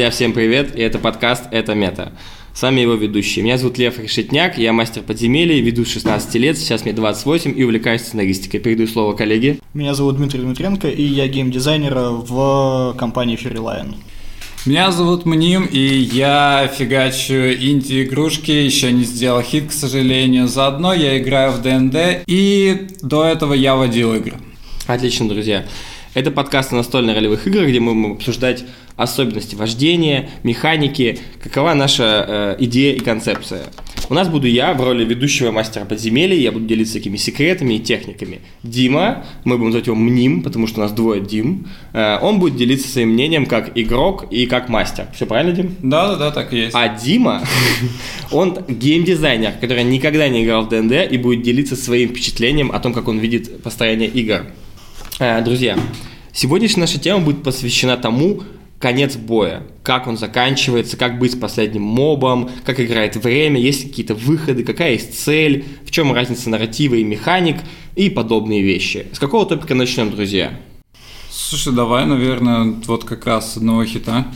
Друзья, всем привет, и это подкаст «Это мета». С вами его ведущий. Меня зовут Лев Решетняк, я мастер подземелий, веду с 16 лет, сейчас мне 28 и увлекаюсь сценаристикой. Передаю слово коллеге. Меня зовут Дмитрий Дмитренко, и я геймдизайнер в компании Fairyline. Меня зовут Мним, и я фигачу инди-игрушки, еще не сделал хит, к сожалению. Заодно я играю в ДНД, и до этого я водил игры. Отлично, друзья. Это подкаст о настольно-ролевых играх, где мы будем обсуждать особенности вождения, механики, какова наша э, идея и концепция. У нас буду я в роли ведущего мастера подземелья, я буду делиться такими секретами и техниками. Дима, мы будем называть его Мним, потому что у нас двое Дим, э, он будет делиться своим мнением как игрок и как мастер. Все правильно, Дим? Да, да, да, так и есть. А Дима, он геймдизайнер, который никогда не играл в ДНД и будет делиться своим впечатлением о том, как он видит построение игр. Э, друзья, сегодняшняя наша тема будет посвящена тому, конец боя, как он заканчивается, как быть с последним мобом, как играет время, есть какие-то выходы, какая есть цель, в чем разница нарратива и механик и подобные вещи. С какого топика начнем, друзья? Слушай, давай, наверное, вот как раз с одного хита.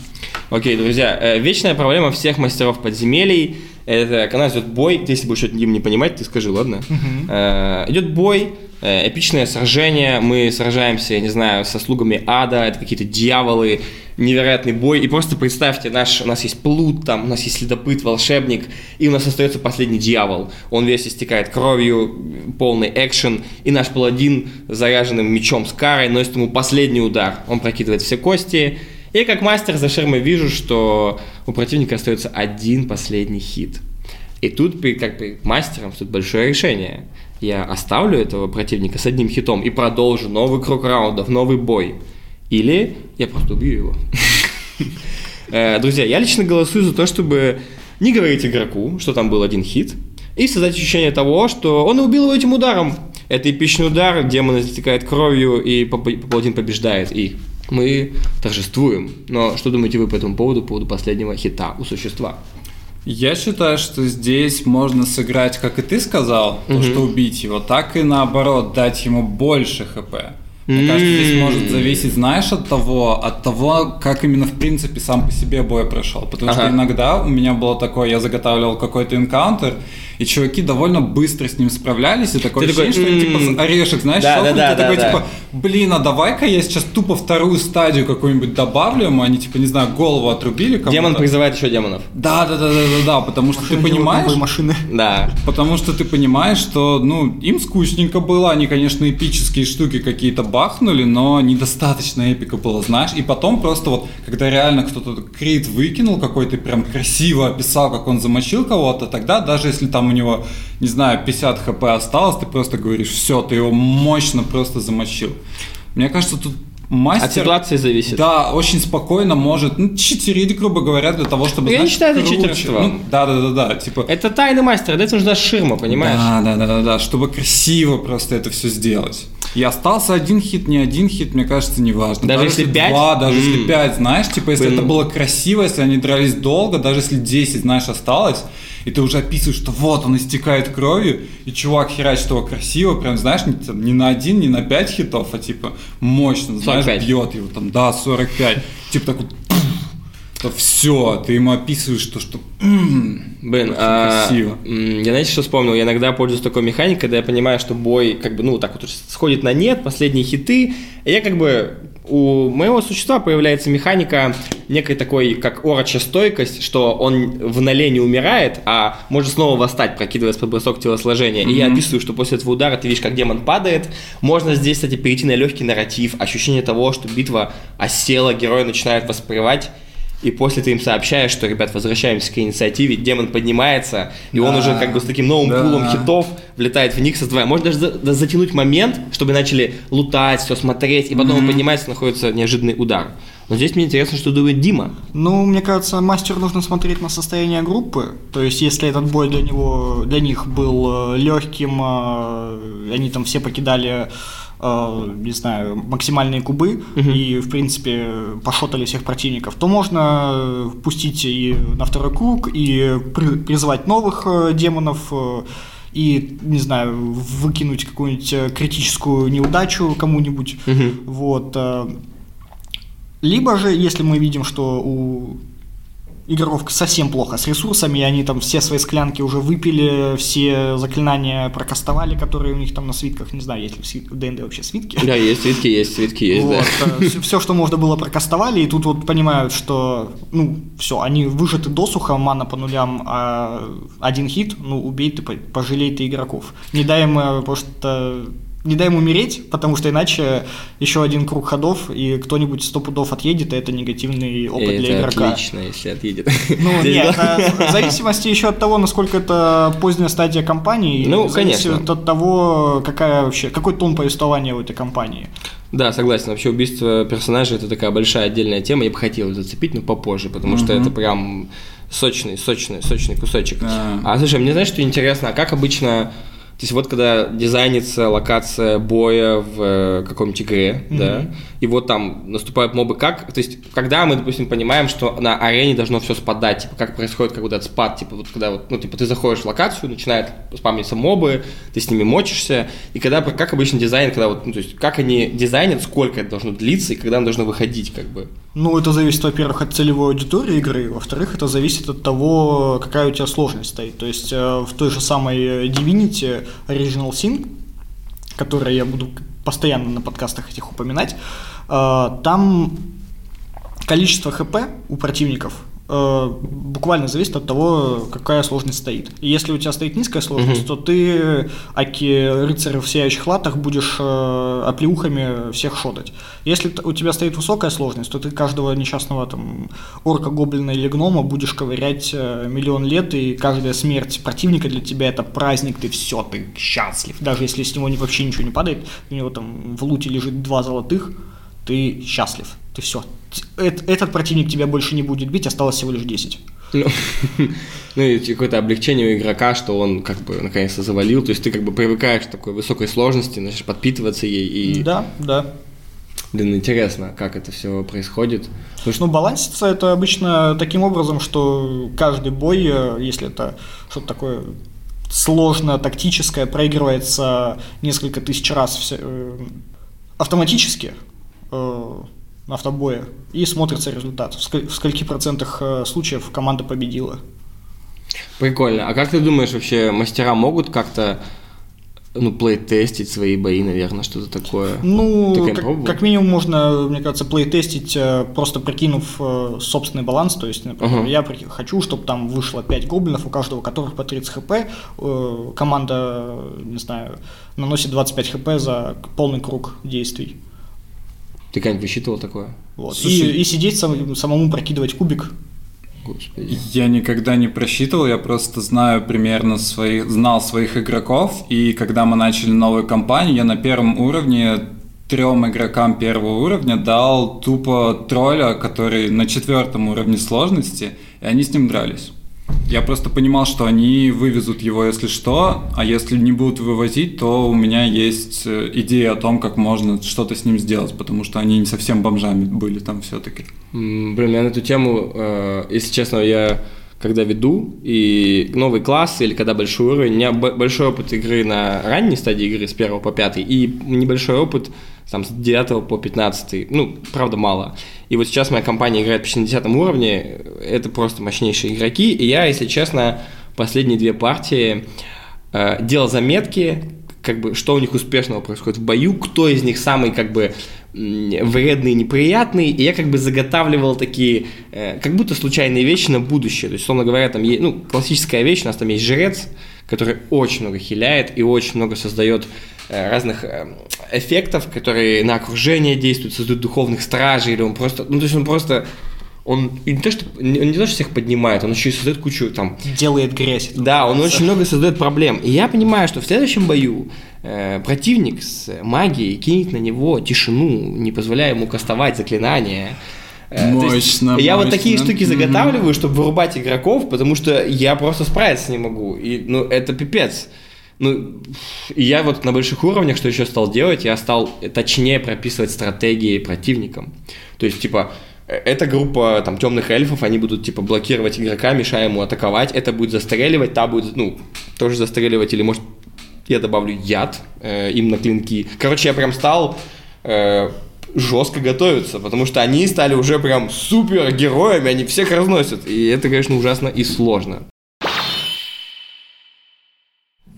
Окей, друзья, э, вечная проблема всех мастеров подземелий – это когда идет бой, если будешь что-то не понимать, ты скажи, ладно? Uh-huh. Идет бой, Э, эпичное сражение, мы сражаемся, я не знаю, со слугами ада, это какие-то дьяволы, невероятный бой, и просто представьте, наш, у нас есть плут, там, у нас есть следопыт, волшебник, и у нас остается последний дьявол, он весь истекает кровью, полный экшен, и наш паладин заряженным мечом с карой носит ему последний удар, он прокидывает все кости, и как мастер за шермой вижу, что у противника остается один последний хит. И тут, как бы, мастером, тут большое решение – я оставлю этого противника с одним хитом и продолжу новый круг раундов, новый бой. Или я просто убью его. Э, друзья, я лично голосую за то, чтобы не говорить игроку, что там был один хит, и создать ощущение того, что он убил его этим ударом. Это эпичный удар, демон истекает кровью, и паладин побеждает, и мы торжествуем. Но что думаете вы по этому поводу, по поводу последнего хита у существа? Я считаю, что здесь можно сыграть, как и ты сказал, mm-hmm. то, что убить его, так и наоборот, дать ему больше хп. Мне кажется, здесь может зависеть, знаешь, от того, от того, как именно в принципе сам по себе бой прошел. Потому ага. что иногда у меня было такое, я заготавливал какой-то энкаунтер, и чуваки довольно быстро с ним справлялись, и такое ты ощущение, такой, что они типа орешек, знаешь, да, да, да, ты да, такой да. типа, блин, а давай-ка я сейчас тупо вторую стадию какую-нибудь добавлю ему, они типа, не знаю, голову отрубили кому-то. Демон призывает еще демонов. Да, да, да, да, да, да, потому что Машины ты понимаешь... машины. Да. Потому что ты понимаешь, что, ну, им скучненько было, они, конечно, эпические штуки какие-то бахнули, но недостаточно эпика было, знаешь, и потом просто вот, когда реально кто-то крит выкинул какой-то, прям красиво описал, как он замочил кого-то, тогда даже если там у него, не знаю, 50 хп осталось, ты просто говоришь, все, ты его мощно просто замочил. Мне кажется, тут мастер... От ситуации зависит. Да, очень спокойно может, ну, читерить, грубо говоря, для того, чтобы... Я знаешь, не считаю это читерством. Ну, да, да, да, да, типа... Это тайны мастера, для этого нужна ширма, понимаешь? Да, да, да, да, да, чтобы красиво просто это все сделать. И остался один хит, не один хит, мне кажется, не важно. Даже, даже если пять? Два, даже mm. если пять, знаешь, типа, если Блин. это было красиво, если они дрались долго, даже если 10, знаешь, осталось, и ты уже описываешь, что вот он истекает кровью, и чувак херачит его красиво, прям, знаешь, не, там, не на один, не на пять хитов, а типа мощно, знаешь, 45. бьет его там, да, 45. Типа такой, то все, ты ему описываешь то, что Блин, а, красиво. Я знаете, что вспомнил? Я иногда пользуюсь такой механикой, когда я понимаю, что бой как бы, ну, так вот сходит на нет, последние хиты, и я как бы у моего существа появляется механика некой такой, как ороча стойкость, что он в ноле не умирает, а может снова восстать, прокидываясь под бросок телосложения. Mm-hmm. И я описываю, что после этого удара ты видишь, как демон падает. Можно здесь, кстати, перейти на легкий нарратив, ощущение того, что битва осела, герой начинает воспринять и после ты им сообщаешь, что, ребят, возвращаемся к инициативе, демон поднимается, и да. он уже как бы с таким новым да. пулом хитов влетает в них со двоя. Можно даже за- затянуть момент, чтобы начали лутать, все смотреть, и потом mm-hmm. он поднимается, находится неожиданный удар. Но здесь мне интересно, что думает Дима. Ну, мне кажется, мастеру нужно смотреть на состояние группы. То есть, если этот бой для него, для них был э, легким, э, они там все покидали не знаю, максимальные кубы угу. и, в принципе, пошотали всех противников, то можно пустить и на второй круг, и при, призывать новых э, демонов, э, и, не знаю, выкинуть какую-нибудь э, критическую неудачу кому-нибудь. Угу. Вот. Э. Либо же, если мы видим, что у игроков совсем плохо с ресурсами, они там все свои склянки уже выпили, все заклинания прокастовали, которые у них там на свитках, не знаю, есть ли в, свит... в ДНД вообще свитки. Да, есть свитки, есть свитки, есть, вот, да. Все, что можно было, прокастовали, и тут вот понимают, что, ну, все, они выжаты досуха, мана по нулям, а один хит, ну, убей ты, пожалей ты игроков. Не дай им э, просто не дай ему умереть, потому что иначе еще один круг ходов, и кто-нибудь сто пудов отъедет, и это негативный опыт это для игрока. отлично, если отъедет. Ну, нет, в зависимости еще от того, насколько это поздняя стадия кампании, ну, зависит конечно. от того, какая вообще, какой тон повествования у этой кампании. Да, согласен. Вообще убийство персонажа это такая большая отдельная тема. Я бы хотел зацепить, но попозже, потому что это прям сочный, сочный, сочный кусочек. А слушай, мне знаешь, что интересно, а как обычно то есть вот когда дизайнится локация боя в э, каком-нибудь игре, mm-hmm. да, и вот там наступают мобы, как, то есть когда мы, допустим, понимаем, что на арене должно все спадать, типа как происходит как вот этот спад, типа вот когда вот, ну типа ты заходишь в локацию, начинают спамиться мобы, ты с ними мочишься, и когда, как обычно дизайн, когда вот, ну то есть как они дизайнят, сколько это должно длиться и когда оно должно выходить, как бы. Ну, это зависит, во-первых, от целевой аудитории игры, во-вторых, это зависит от того, какая у тебя сложность стоит. То есть э, в той же самой Divinity Original Sin, который я буду постоянно на подкастах этих упоминать, там количество ХП у противников Э, буквально зависит от того, какая сложность стоит. И если у тебя стоит низкая сложность, mm-hmm. то ты, аки рыцарь в сияющих латах, будешь э, оплеухами всех шотать. Если у тебя стоит высокая сложность, то ты каждого несчастного там орка, гоблина или гнома будешь ковырять э, миллион лет, и каждая смерть противника для тебя это праздник, ты все, ты счастлив. Даже если с него вообще ничего не падает, у него там в луте лежит два золотых, ты счастлив, ты все. Этот противник тебя больше не будет бить, осталось всего лишь 10. Ну, ну и какое-то облегчение у игрока, что он как бы наконец-то завалил. То есть ты как бы привыкаешь к такой высокой сложности, начинаешь подпитываться ей. И... Да, да. Блин, интересно, как это все происходит. Потому что... Ну, балансится это обычно таким образом, что каждый бой, э, если это что-то такое сложное, тактическое, проигрывается несколько тысяч раз э, автоматически, автобоя и смотрится результат. В, сколь, в скольки процентах э, случаев команда победила. Прикольно. А как ты думаешь, вообще мастера могут как-то ну, плей-тестить свои бои, наверное, что-то такое. Ну, как, как минимум можно, мне кажется, плей-тестить, э, просто прикинув э, собственный баланс. То есть, например, uh-huh. я хочу, чтобы там вышло 5 гоблинов, у каждого которых по 30 хп. Команда, не знаю, наносит 25 хп за полный круг действий. Ты когда-нибудь высчитывал такое? Вот. Слушай, и, и сидеть сам, самому прокидывать кубик. Господи. Я никогда не просчитывал, я просто знаю примерно своих, знал своих игроков, и когда мы начали новую кампанию, я на первом уровне трем игрокам первого уровня дал тупо тролля, который на четвертом уровне сложности, и они с ним дрались. Я просто понимал, что они вывезут его, если что, а если не будут вывозить, то у меня есть э, идея о том, как можно что-то с ним сделать, потому что они не совсем бомжами были там все-таки. Блин, я на эту тему, э, если честно, я когда веду, и новый класс, или когда большой уровень, у меня большой опыт игры на ранней стадии игры, с 1 по 5, и небольшой опыт там, с 9 по 15, ну, правда, мало. И вот сейчас моя компания играет почти на 10 уровне, это просто мощнейшие игроки, и я, если честно, последние две партии э, делал заметки, как бы, что у них успешного происходит в бою, кто из них самый, как бы, вредный, неприятный, и я как бы заготавливал такие, э, как будто случайные вещи на будущее. То есть, условно говоря, там есть, ну, классическая вещь, у нас там есть жрец, который очень много хиляет и очень много создает разных э, эффектов, которые на окружение действуют, создают духовных стражей, или он просто, ну, то есть он просто он не то, что, не, не то, что всех поднимает, он еще и создает кучу там... Делает грязь. Да, он очень много создает проблем. И я понимаю, что в следующем бою э, противник с магией кинет на него тишину, не позволяя ему кастовать заклинания. Э, мощно, есть, мощно. Я вот такие штуки заготавливаю, mm-hmm. чтобы вырубать игроков, потому что я просто справиться не могу. И, ну, это пипец. Ну, я вот на больших уровнях, что еще стал делать, я стал точнее прописывать стратегии противникам. То есть, типа, эта группа там темных эльфов, они будут типа блокировать игрока, мешая ему атаковать. Это будет застреливать, та будет, ну, тоже застреливать, или может я добавлю яд э, им на клинки. Короче, я прям стал э, жестко готовятся, потому что они стали уже прям супер героями, они всех разносят. И это, конечно, ужасно и сложно.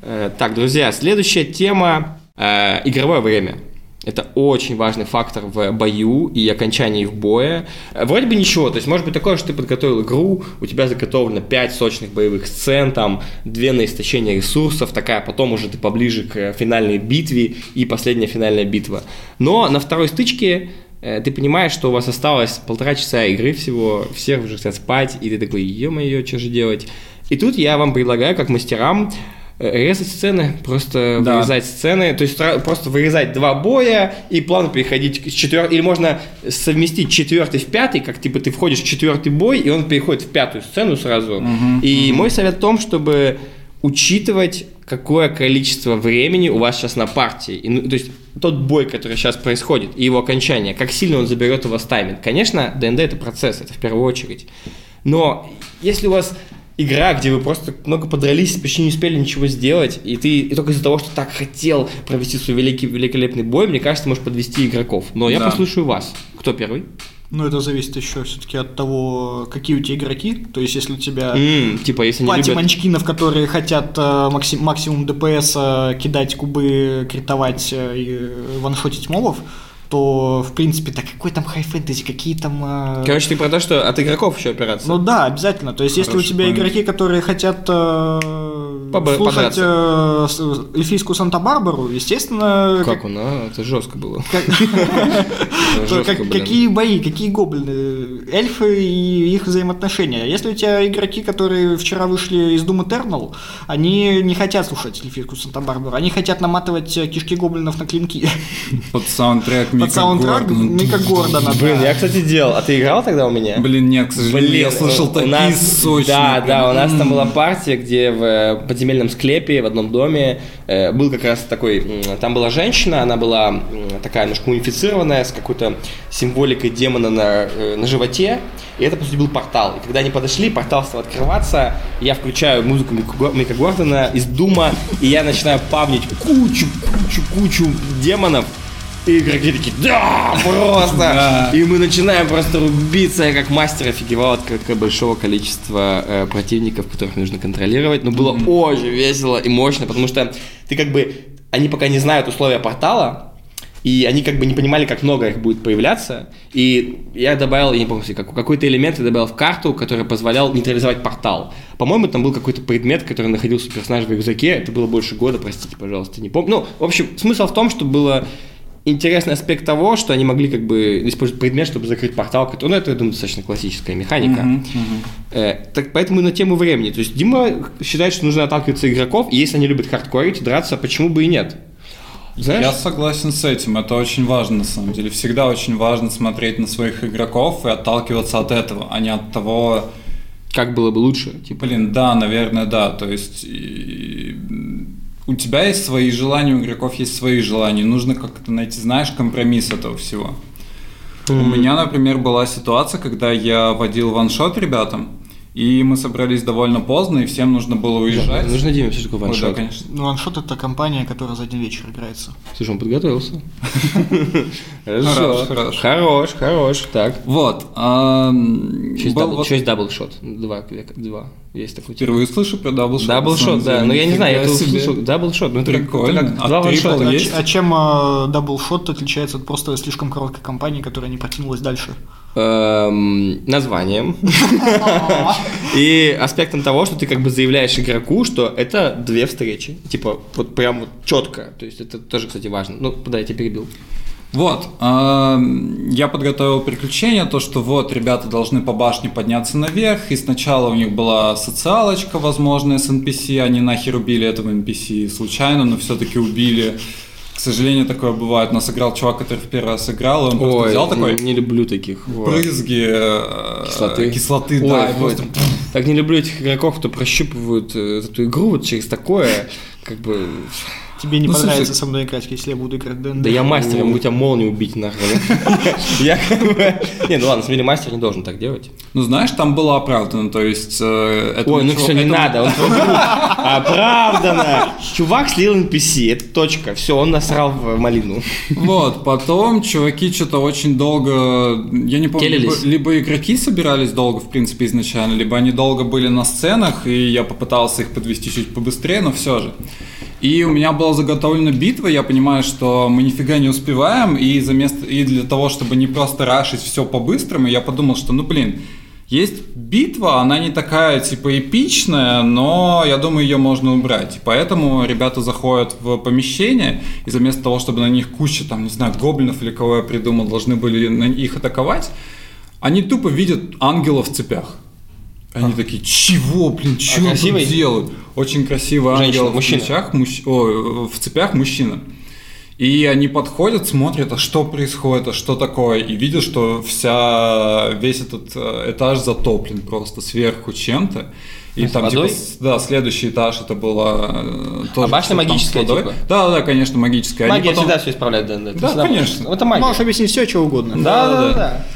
Э, так, друзья, следующая тема э, игровое время. Это очень важный фактор в бою и окончании в боя. Вроде бы ничего, то есть может быть такое, что ты подготовил игру, у тебя заготовлено 5 сочных боевых сцен, там 2 на истощение ресурсов, такая, потом уже ты поближе к финальной битве и последняя финальная битва. Но на второй стычке э, ты понимаешь, что у вас осталось полтора часа игры всего, все уже хотят спать, и ты такой, ё-моё, что же делать? И тут я вам предлагаю, как мастерам, Э, резать сцены, просто да. вырезать сцены, то есть просто вырезать два боя и плавно переходить к четвертому, или можно совместить четвертый в пятый, как типа ты входишь в четвертый бой, и он переходит в пятую сцену сразу. Угу, и угу. мой совет в том, чтобы учитывать, какое количество времени у вас сейчас на партии. И, ну, то есть тот бой, который сейчас происходит, и его окончание, как сильно он заберет у вас тайминг. Конечно, ДНД это процесс, это в первую очередь. Но если у вас игра, где вы просто много подрались, почти не успели ничего сделать, и ты и только из-за того, что так хотел провести свой великий, великолепный бой, мне кажется, можешь подвести игроков. Но я да. послушаю вас. Кто первый? Ну, это зависит еще все-таки от того, какие у тебя игроки. То есть, если у тебя mm, типа, если пати любят... манчкинов, которые хотят э, максим, максимум ДПС э, кидать кубы, критовать э, и ваншотить мобов, то, в принципе, так какой там хай-фэнтези, какие там... Э... Короче, ты про то, что от игроков еще опираться. Ну да, обязательно. То есть, Хороший если у тебя point. игроки, которые хотят э, Побо- слушать э, эльфийскую Санта-Барбару, естественно... Как он, а? Это жестко было. Какие бои, какие гоблины, эльфы и их взаимоотношения. Если у тебя игроки, которые вчера вышли из Doom Eternal, они не хотят слушать эльфийскую Санта-Барбару, они хотят наматывать кишки гоблинов на клинки. Под саундтрек Под саундтрек Мика Гордона. Блин, я, кстати, делал. А ты играл тогда у меня? Блин, нет, к сожалению, Блин, я слышал такие нас, сочные. Да, да, у нас там была партия, где в э, подземельном склепе в одном доме э, был как раз такой... Там была женщина, она была такая немножко мумифицированная, с какой-то символикой демона на, э, на животе. И это, по сути, был портал. И когда они подошли, портал стал открываться, я включаю музыку Мика Гордона из Дума, и я начинаю павнить кучу, кучу, кучу демонов. И игроки такие, да, просто! И мы начинаем просто рубиться, я как мастер офигевал от как большого количества э, противников, которых нужно контролировать. Но было очень весело и мощно, потому что ты как бы, они пока не знают условия портала, и они как бы не понимали, как много их будет появляться. И я добавил, я не помню, как, какой-то элемент я добавил в карту, который позволял нейтрализовать портал. По-моему, там был какой-то предмет, который находился у персонажа в рюкзаке. Это было больше года, простите, пожалуйста, не помню. Ну, в общем, смысл в том, что было интересный аспект того, что они могли как бы использовать предмет, чтобы закрыть портал. Ну, это, я думаю, достаточно классическая механика. Uh-huh, uh-huh. Э, так, поэтому на тему времени. То есть Дима считает, что нужно отталкиваться игроков, и если они любят хардкорить, драться, почему бы и нет? Знаешь? Я согласен с этим, это очень важно на самом деле. Всегда очень важно смотреть на своих игроков и отталкиваться от этого, а не от того... Как было бы лучше? Типа. Блин, да, наверное, да. То есть у тебя есть свои желания, у игроков есть свои желания. Нужно как-то найти, знаешь, компромисс этого всего. Mm-hmm. У меня, например, была ситуация, когда я водил ваншот ребятам, и мы собрались довольно поздно, и всем нужно было уезжать. Да, нужно Диме, все такое one-shot. да, конечно. Ну, one-shot это компания, которая за один вечер играется. Слушай, он подготовился. Хорошо, хорош. Хорош, хорош. Так. Вот. Что есть double-shot? Два. Два. Есть такой. Впервые слышу про double-shot. Double-shot, да. Но я не знаю, я это услышал. Double-shot. Ну, Прикольно. А два one-shot а. А чем а, double-shot отличается от просто слишком короткой компании, которая не протянулась дальше? Эм, названием и аспектом того, что ты как бы заявляешь игроку, что это две встречи. Типа, вот прям вот четко. То есть это тоже, кстати, важно. Ну, да, я тебя перебил. Вот, эм, я подготовил приключение, то, что вот ребята должны по башне подняться наверх, и сначала у них была социалочка, возможно, с NPC, они нахер убили этого NPC случайно, но все-таки убили. К сожалению, такое бывает. У нас играл чувак, который в первый раз играл, и он Ой, просто взял такой... Не, люблю таких. Брызги э, кислоты, кислоты Ой, да. Ой, просто... Так не люблю этих игроков, кто прощупывают э, эту игру вот через такое, как бы... Тебе не Ну, понравится слушай- со мной играть, если я буду играть ДНД. Да я мастер, я могу тебя молнию убить нахрен. Я как бы... Не, ну ладно, смотри, мастер не должен так делать. Ну, знаешь, там было оправдано, то есть... э, Ой, ну все, не надо, он. Оправдано. Чувак слил NPC, это точка. Все, он насрал в малину. Вот, потом чуваки что-то очень долго, я не помню, либо игроки собирались долго, в принципе, изначально, либо они долго были на сценах, и я попытался их подвести чуть побыстрее, но все же. И у меня была заготовлена битва, я понимаю, что мы нифига не успеваем, и, за место, и для того, чтобы не просто рашить все по-быстрому, я подумал, что, ну блин, есть битва, она не такая, типа, эпичная, но я думаю, ее можно убрать. И поэтому ребята заходят в помещение, и вместо того, чтобы на них куча, там, не знаю, гоблинов или кого я придумал, должны были на их атаковать, они тупо видят ангелов в цепях. Они такие, чего, блин, чего красивый? тут делают? Очень красивый Женщина, ангел в цепях, мужч- о, в цепях мужчина. И они подходят, смотрят, а что происходит, а что такое, и видят, что вся, весь этот э, этаж затоплен просто сверху чем-то. И С там, типа, водой? с- да, следующий этаж это было э, тоже башня там с магическая, типа? Да, да, конечно, магическая. Они Магия потом- всегда все исправляет, да, да. Да, конечно. Это магия. Можешь объяснить все, что угодно. Да, да, Да, да.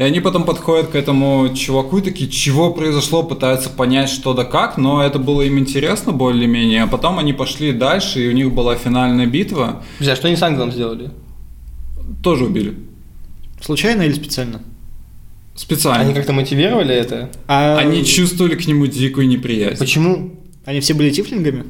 И они потом подходят к этому чуваку и такие, чего произошло, пытаются понять, что да как, но это было им интересно более-менее. А потом они пошли дальше, и у них была финальная битва. Друзья, что они с ангелом сделали? Тоже убили. Случайно или специально? Специально. Они Они, как-то мотивировали это? А чувствовали к нему дикую неприязнь. Почему? Они все были тифлингами?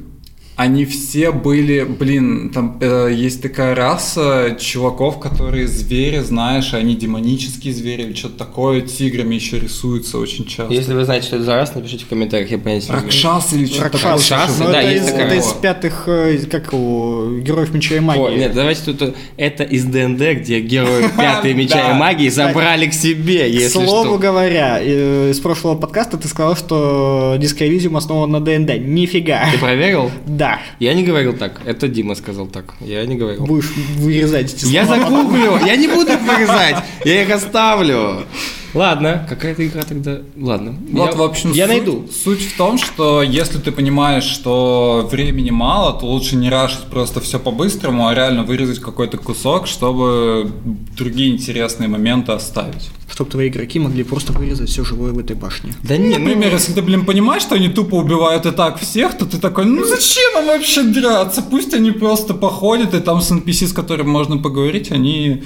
Они все были, блин, там э, есть такая раса чуваков, которые звери, знаешь, они демонические звери или что-то такое, тиграми еще рисуются очень часто. Если вы знаете, что это за раз, напишите в комментариях, я понятия. Ракшас или что-то такое. Ракшас. Ракшасы, Ну, да, это есть из, такое. это из пятых, э, как его, героев меча и магии. Ой, нет, давайте тут э, это из ДНД, где герои пятой меча и магии забрали к себе, К если слову что. говоря, э, из прошлого подкаста ты сказал, что Discovision основан на ДНД. Нифига. Ты проверил? Да. Я не говорил так. Это Дима сказал так. Я не говорил. Будешь вырезать эти Я слова. загуглю, я не буду их вырезать, я их оставлю. Ладно, какая-то игра тогда... Ладно. Вот, я, в общем, я суть, найду. Суть в том, что если ты понимаешь, что времени мало, то лучше не рашить просто все по-быстрому, а реально вырезать какой-то кусок, чтобы другие интересные моменты оставить. Чтоб твои игроки могли просто вырезать все живое в этой башне. Да не, ну, Например, если ты, блин, понимаешь, что они тупо убивают и так всех, то ты такой, ну зачем им вообще драться? Пусть они просто походят, и там с NPC, с которым можно поговорить, они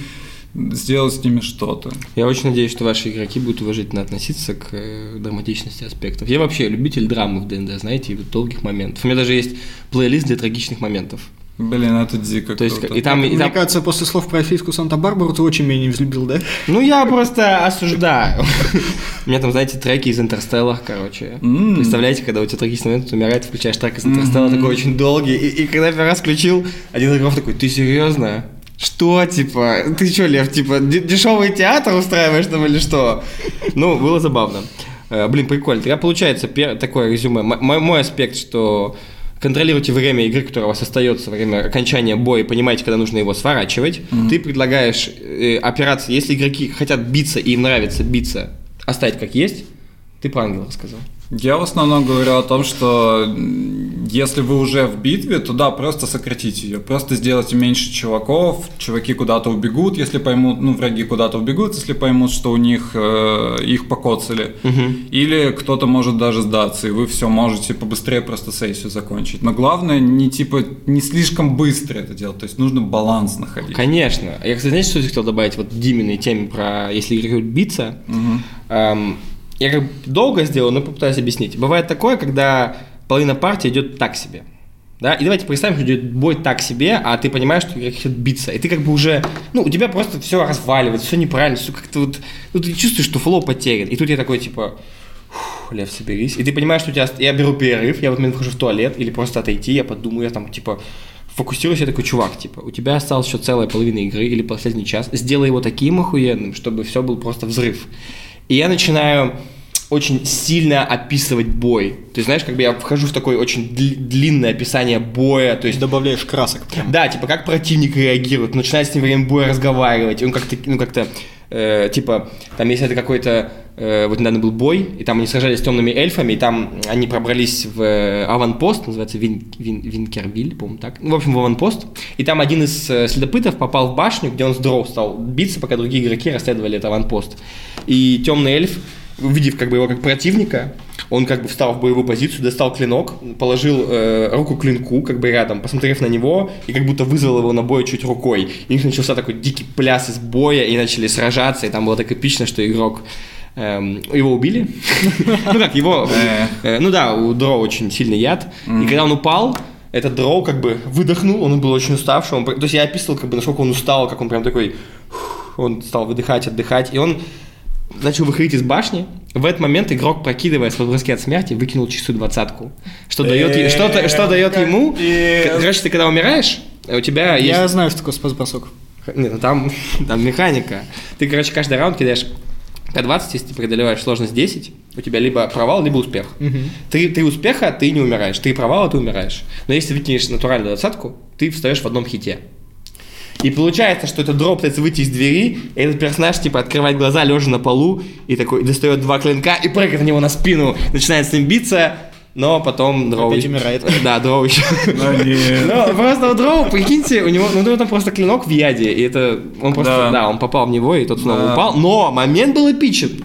сделают с ними что-то. Я очень надеюсь, что ваши игроки будут уважительно относиться к э, драматичности аспектов. Я вообще любитель драмы в ДНД, знаете, и долгих моментов. У меня даже есть плейлист для трагичных моментов. Блин, это дико То есть, и там, и Мне там кажется, после слов про эльфийскую Санта-Барбару ты очень меня не взлюбил, да? Ну, я просто осуждаю. У меня там, знаете, треки из Интерстелла, короче. Представляете, когда у тебя трагичный момент умирает, включаешь трек из Интерстелла, такой очень долгий, и, и когда я первый раз включил, один из игроков такой, ты серьезно? Что, типа, ты что, Лев, типа, дешевый театр устраиваешь там или что? Ну, было забавно. Э, Блин, прикольно. Тогда получается пер- такое резюме. Мой- мой аспект, что контролируйте время игры, которое у вас остается во время окончания боя, понимаете, когда нужно его сворачивать. Ты предлагаешь э, операции, если игроки хотят биться и им нравится биться, оставить как есть. Ты про ангела сказал. Я в основном говорю о том, что если вы уже в битве, то да, просто сократите ее. Просто сделайте меньше чуваков, чуваки куда-то убегут, если поймут, ну, враги куда-то убегут, если поймут, что у них э, их покоцали. Или кто-то может даже сдаться, и вы все можете побыстрее просто сессию закончить. Но главное, не типа, не слишком быстро это делать, то есть нужно баланс находить. Конечно. Я, кстати, знаете, что я хотел добавить вот Диминой теме про если будут биться? Эм, я как бы долго сделал, но попытаюсь объяснить. Бывает такое, когда половина партии идет так себе. Да? И давайте представим, что идет бой так себе, а ты понимаешь, что хотят биться. И ты как бы уже, ну, у тебя просто все разваливается, все неправильно, все как-то вот, ну, ты чувствуешь, что флоу потерян. И тут я такой, типа, «Фух, Лев, соберись. И ты понимаешь, что у тебя... Я беру перерыв, я в этот момент вхожу в туалет, или просто отойти, я подумаю, я там, типа, фокусируюсь, я такой, чувак, типа, у тебя осталась еще целая половина игры или последний час, сделай его таким охуенным, чтобы все был просто взрыв. И я начинаю очень сильно описывать бой. То есть, знаешь, как бы я вхожу в такое очень дли- длинное описание боя, то есть Добавляешь красок прям. да, типа как противник реагирует, начинает с ним время боя разговаривать, он как-то, ну как-то, э, типа, там если это какой-то вот недавно был бой, и там они сражались с темными эльфами, и там они пробрались в э, аванпост, называется Вин, Вин, Винкервиль, по-моему, так. Ну, в общем, в аванпост. И там один из э, следопытов попал в башню, где он с дров стал биться, пока другие игроки расследовали этот аванпост. И темный эльф, увидев как бы его как противника, он как бы встал в боевую позицию, достал клинок, положил э, руку к клинку, как бы рядом, посмотрев на него, и как будто вызвал его на бой чуть рукой. И у них начался такой дикий пляс из боя, и начали сражаться, и там было так эпично, что игрок его убили. Ну как, его... э, Ну да, у Дро очень сильный яд. И когда он упал, этот Дроу как бы выдохнул, он был очень уставший. Он, то есть я описывал, как бы, насколько он устал, как он прям такой... Он стал выдыхать, отдыхать. И он начал выходить из башни. В этот момент игрок, прокидываясь в броске от смерти, выкинул чистую двадцатку. Что дает, что, что дает ему... Короче, ты когда умираешь, у тебя есть... Я знаю, что такое спас-бросок. Нет, ну там, там механика. Ты, короче, каждый раунд кидаешь К20, если ты преодолеваешь сложность 10, у тебя либо провал, либо успех. Три, три успеха, ты не умираешь. Три провала, ты умираешь. Но если выкинешь натуральную двадцатку, ты встаешь в одном хите. И получается, что этот дроп пытается выйти из двери, и этот персонаж, типа, открывает глаза, лежа на полу, и такой достает два клинка, и прыгает на него на спину, начинает с ним биться, но потом дроу... Опять умирает. Да, дроу еще. Ну, нет. Ну, просто у дроу, прикиньте, у него, ну, у него там просто клинок в яде, и это, он просто, Да. да, он попал в него, и тот снова Да. упал, но момент был эпичен.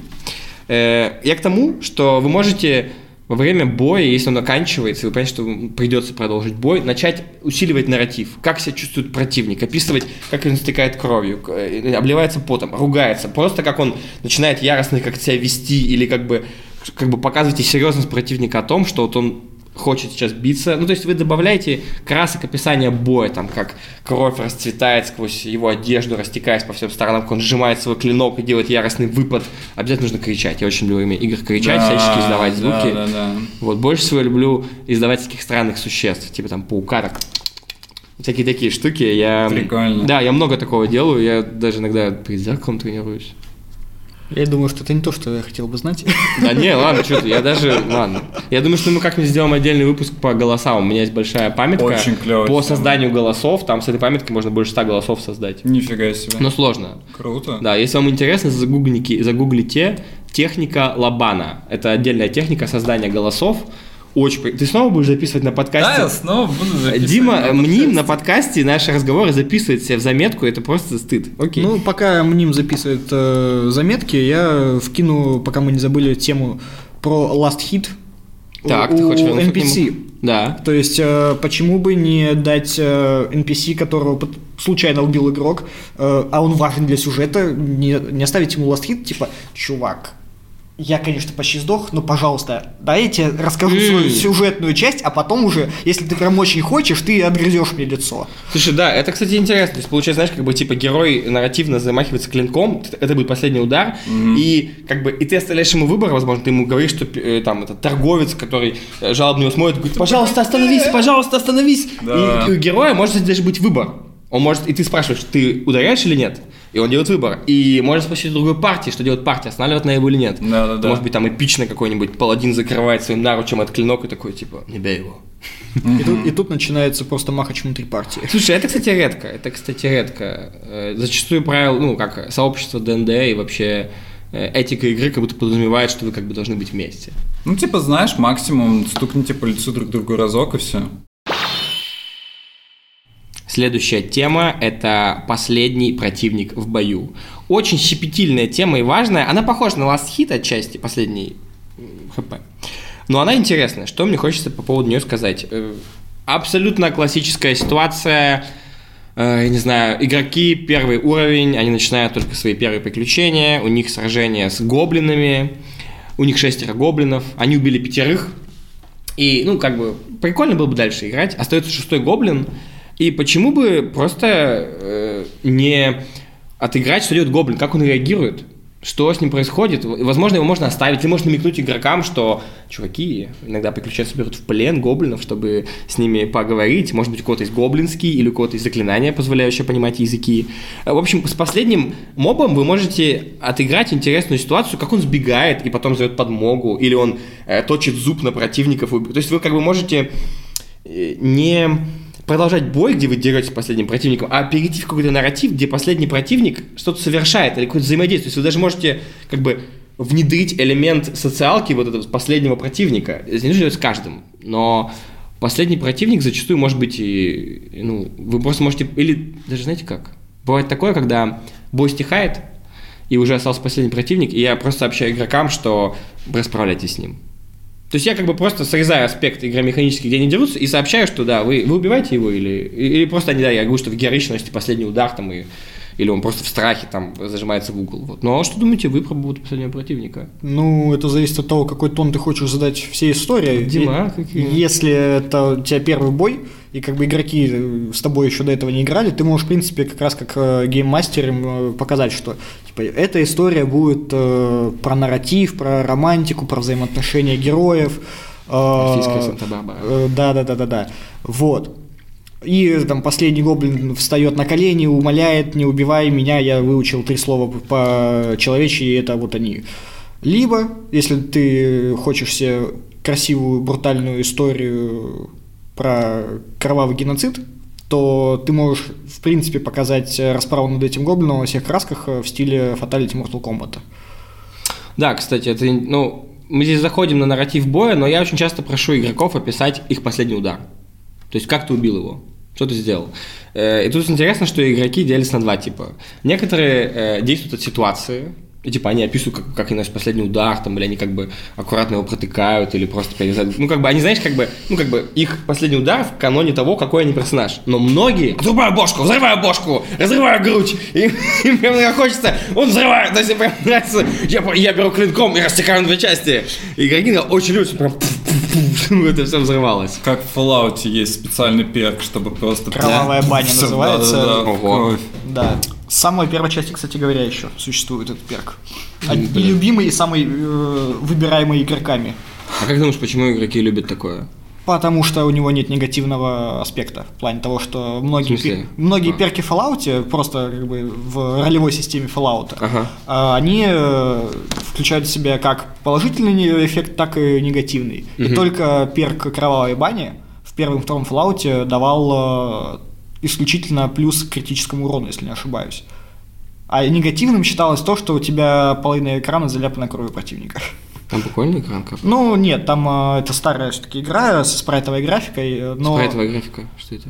Э, Я к тому, что вы можете во время боя, если он оканчивается, и вы понимаете, что придется продолжить бой, начать усиливать нарратив, как себя чувствует противник, описывать, как он стекает кровью, э, обливается потом, ругается, просто как он начинает яростно как себя вести, или как бы, как бы показываете серьезность противника о том, что вот он хочет сейчас биться. Ну, то есть вы добавляете красок описания боя, там, как кровь расцветает сквозь его одежду, растекаясь по всем сторонам, как он сжимает свой клинок и делает яростный выпад. Обязательно нужно кричать. Я очень люблю ими игр кричать, Да, всячески издавать звуки. Да, да, да. Вот, больше всего я люблю издавать таких странных существ, типа там паука, так всякие такие штуки. Я... Прикольно. Да, я много такого делаю, я даже иногда перед зеркалом тренируюсь. Я думаю, что это не то, что я хотел бы знать. Да не, ладно, что ты, я даже, ладно. Я думаю, что мы как-нибудь сделаем отдельный выпуск по голосам. У меня есть большая памятка Очень клёвая по созданию голосов. Там с этой памяткой можно больше 100 голосов создать. Нифига себе. Но сложно. Круто. Да, если вам интересно, загуглите, загуглите техника Лабана. Это отдельная техника создания голосов. Очень... Ты снова будешь записывать на подкасте? Да, я снова буду записывать. Дима, на мним на подкасте. наши разговоры записывает себе в заметку, это просто стыд. Окей. Ну, пока Мним записывает э, заметки, я вкину, пока мы не забыли, тему про Last Hit. так, у, ты хочешь у NPC. нему? Да. То есть, э, почему бы не дать э, NPC, которого пот- случайно убил игрок, э, а он важен для сюжета, не, не оставить ему last hit, типа, чувак, я, конечно, почти сдох, но, пожалуйста, дай я тебе расскажу свою сюжетную часть, а потом уже, если ты прям очень хочешь, ты отгрызешь мне лицо. Слушай, да, это, кстати, интересно. То есть, получается, знаешь, как бы, типа, герой нарративно замахивается клинком, это будет последний удар, и, как бы, и ты оставляешь ему выбор, возможно, ты ему говоришь, что, э, там, это торговец, который э, жалобно его смотрит, говорит, пожалуйста, остановись, пожалуйста, остановись. Да. И у героя может даже быть выбор. Он может, и ты спрашиваешь, ты ударяешь или нет? И он делает выбор. И может спросить другой партии, что делает партия, останавливает на его или нет. Да-да-да. Это Может быть, там эпично какой-нибудь паладин закрывает своим наручем от клинок и такой, типа, не бей его. И, тут, и тут начинается просто махач внутри партии. Слушай, это, кстати, редко. Это, кстати, редко. Э, Зачастую правил, ну, как сообщество ДНД и вообще э, этика игры как будто подразумевает, что вы как бы должны быть вместе. Ну, типа, знаешь, максимум стукните по лицу друг другу разок и все. Следующая тема – это последний противник в бою. Очень щепетильная тема и важная. Она похожа на Last Hit отчасти, последний ХП. Но она интересная. Что мне хочется по поводу нее сказать? Э, Абсолютно классическая ситуация. Э, Я не знаю, игроки первый уровень, они начинают только свои первые приключения, у них сражение с гоблинами, у них шестеро гоблинов, они убили пятерых, и, ну, как бы, прикольно было бы дальше играть. Остается шестой гоблин. И почему бы просто э, не отыграть, что делает гоблин, как он реагирует, что с ним происходит. Возможно, его можно оставить, или можно намекнуть игрокам, что чуваки иногда приключаются, берут в плен гоблинов, чтобы с ними поговорить. Может быть, у кого-то есть гоблинский, или у кого-то есть заклинания, позволяющие понимать языки. Э, В общем, с последним мобом вы можете отыграть интересную ситуацию, как он сбегает и потом зовет подмогу, или он э, точит зуб на противников. То есть вы как бы можете э, не продолжать бой, где вы деретесь с последним противником, а перейти в какой-то нарратив, где последний противник что-то совершает или какое-то взаимодействие. То есть вы даже можете как бы внедрить элемент социалки вот этого последнего противника. Это не нужно с каждым, но последний противник зачастую может быть и, ну, вы просто можете, или даже знаете как, бывает такое, когда бой стихает, и уже остался последний противник, и я просто сообщаю игрокам, что расправляйтесь с ним. То есть я как бы просто срезаю аспект игромеханический, где они дерутся, и сообщаю, что да, вы, вы убиваете его, или, или просто не да, я говорю, что в героичности последний удар там и или он просто в страхе там зажимается в угол. Вот. А что думаете вы про будут последнего противника? Ну, это зависит от того, какой тон ты хочешь задать всей истории. Дима, И- какие? Если это у тебя первый бой, и как бы игроки э, с тобой еще до этого не играли, ты можешь, в принципе, как раз как э, гейммастер им э, показать, что типа, эта история будет э, про нарратив, про романтику, про взаимоотношения героев. э, Эльфийская Санта-Барбара. Э, Да, да, да, да, да. Вот. И э, там последний гоблин встает на колени, умоляет, не убивай меня, я выучил три слова по-человечьи, и это вот они. Либо, если ты хочешь себе красивую, брутальную историю про кровавый геноцид, то ты можешь, в принципе, показать расправу над этим гоблином во всех красках э, в стиле Fatality Mortal Kombat. Да, кстати, это, ну, мы здесь заходим на нарратив боя, но я очень часто прошу игроков описать их последний удар. То есть, как ты убил его, что ты сделал. Э, И тут интересно, что игроки делятся на два типа. Некоторые э, действуют от ситуации, и, типа они описывают, как, как они носят последний удар, там, или они как бы аккуратно его протыкают, или просто перезад... Ну, как бы, они, знаешь, как бы, ну, как бы, их последний удар в каноне того, какой они персонаж. Но многие отрубаю бошку, взрываю бошку, разрываю грудь, и им прям иногда хочется, он взрывает, то есть прям нравится, я, я беру клинком и растекаю на две части. И игроки иногда очень чтобы прям пф-пф-пф, это все взрывалось. Как в Fallout есть специальный перк, чтобы просто... Кровавая баня называется. Ого. кровь. Да. С самой первой части, кстати говоря, еще существует этот перк. И любимый, и самый э, выбираемый игроками. А как думаешь, почему игроки любят такое? Потому что у него нет негативного аспекта. В плане того, что многие, пер- многие А. перки в Fallout, просто как бы в ролевой системе Fallout, Ага. а, они э, включают в себя как положительный эффект, так и негативный. И только перк кровавой бани в первом и втором Fallout давал э, исключительно плюс к критическому урону, если не ошибаюсь. А негативным считалось то, что у тебя половина экрана заляпана кровью противника. Там прикольный экран как? Ну, нет, там э, это старая все-таки игра со спрайтовой графикой, э, но... Спрайтовая графика, что это?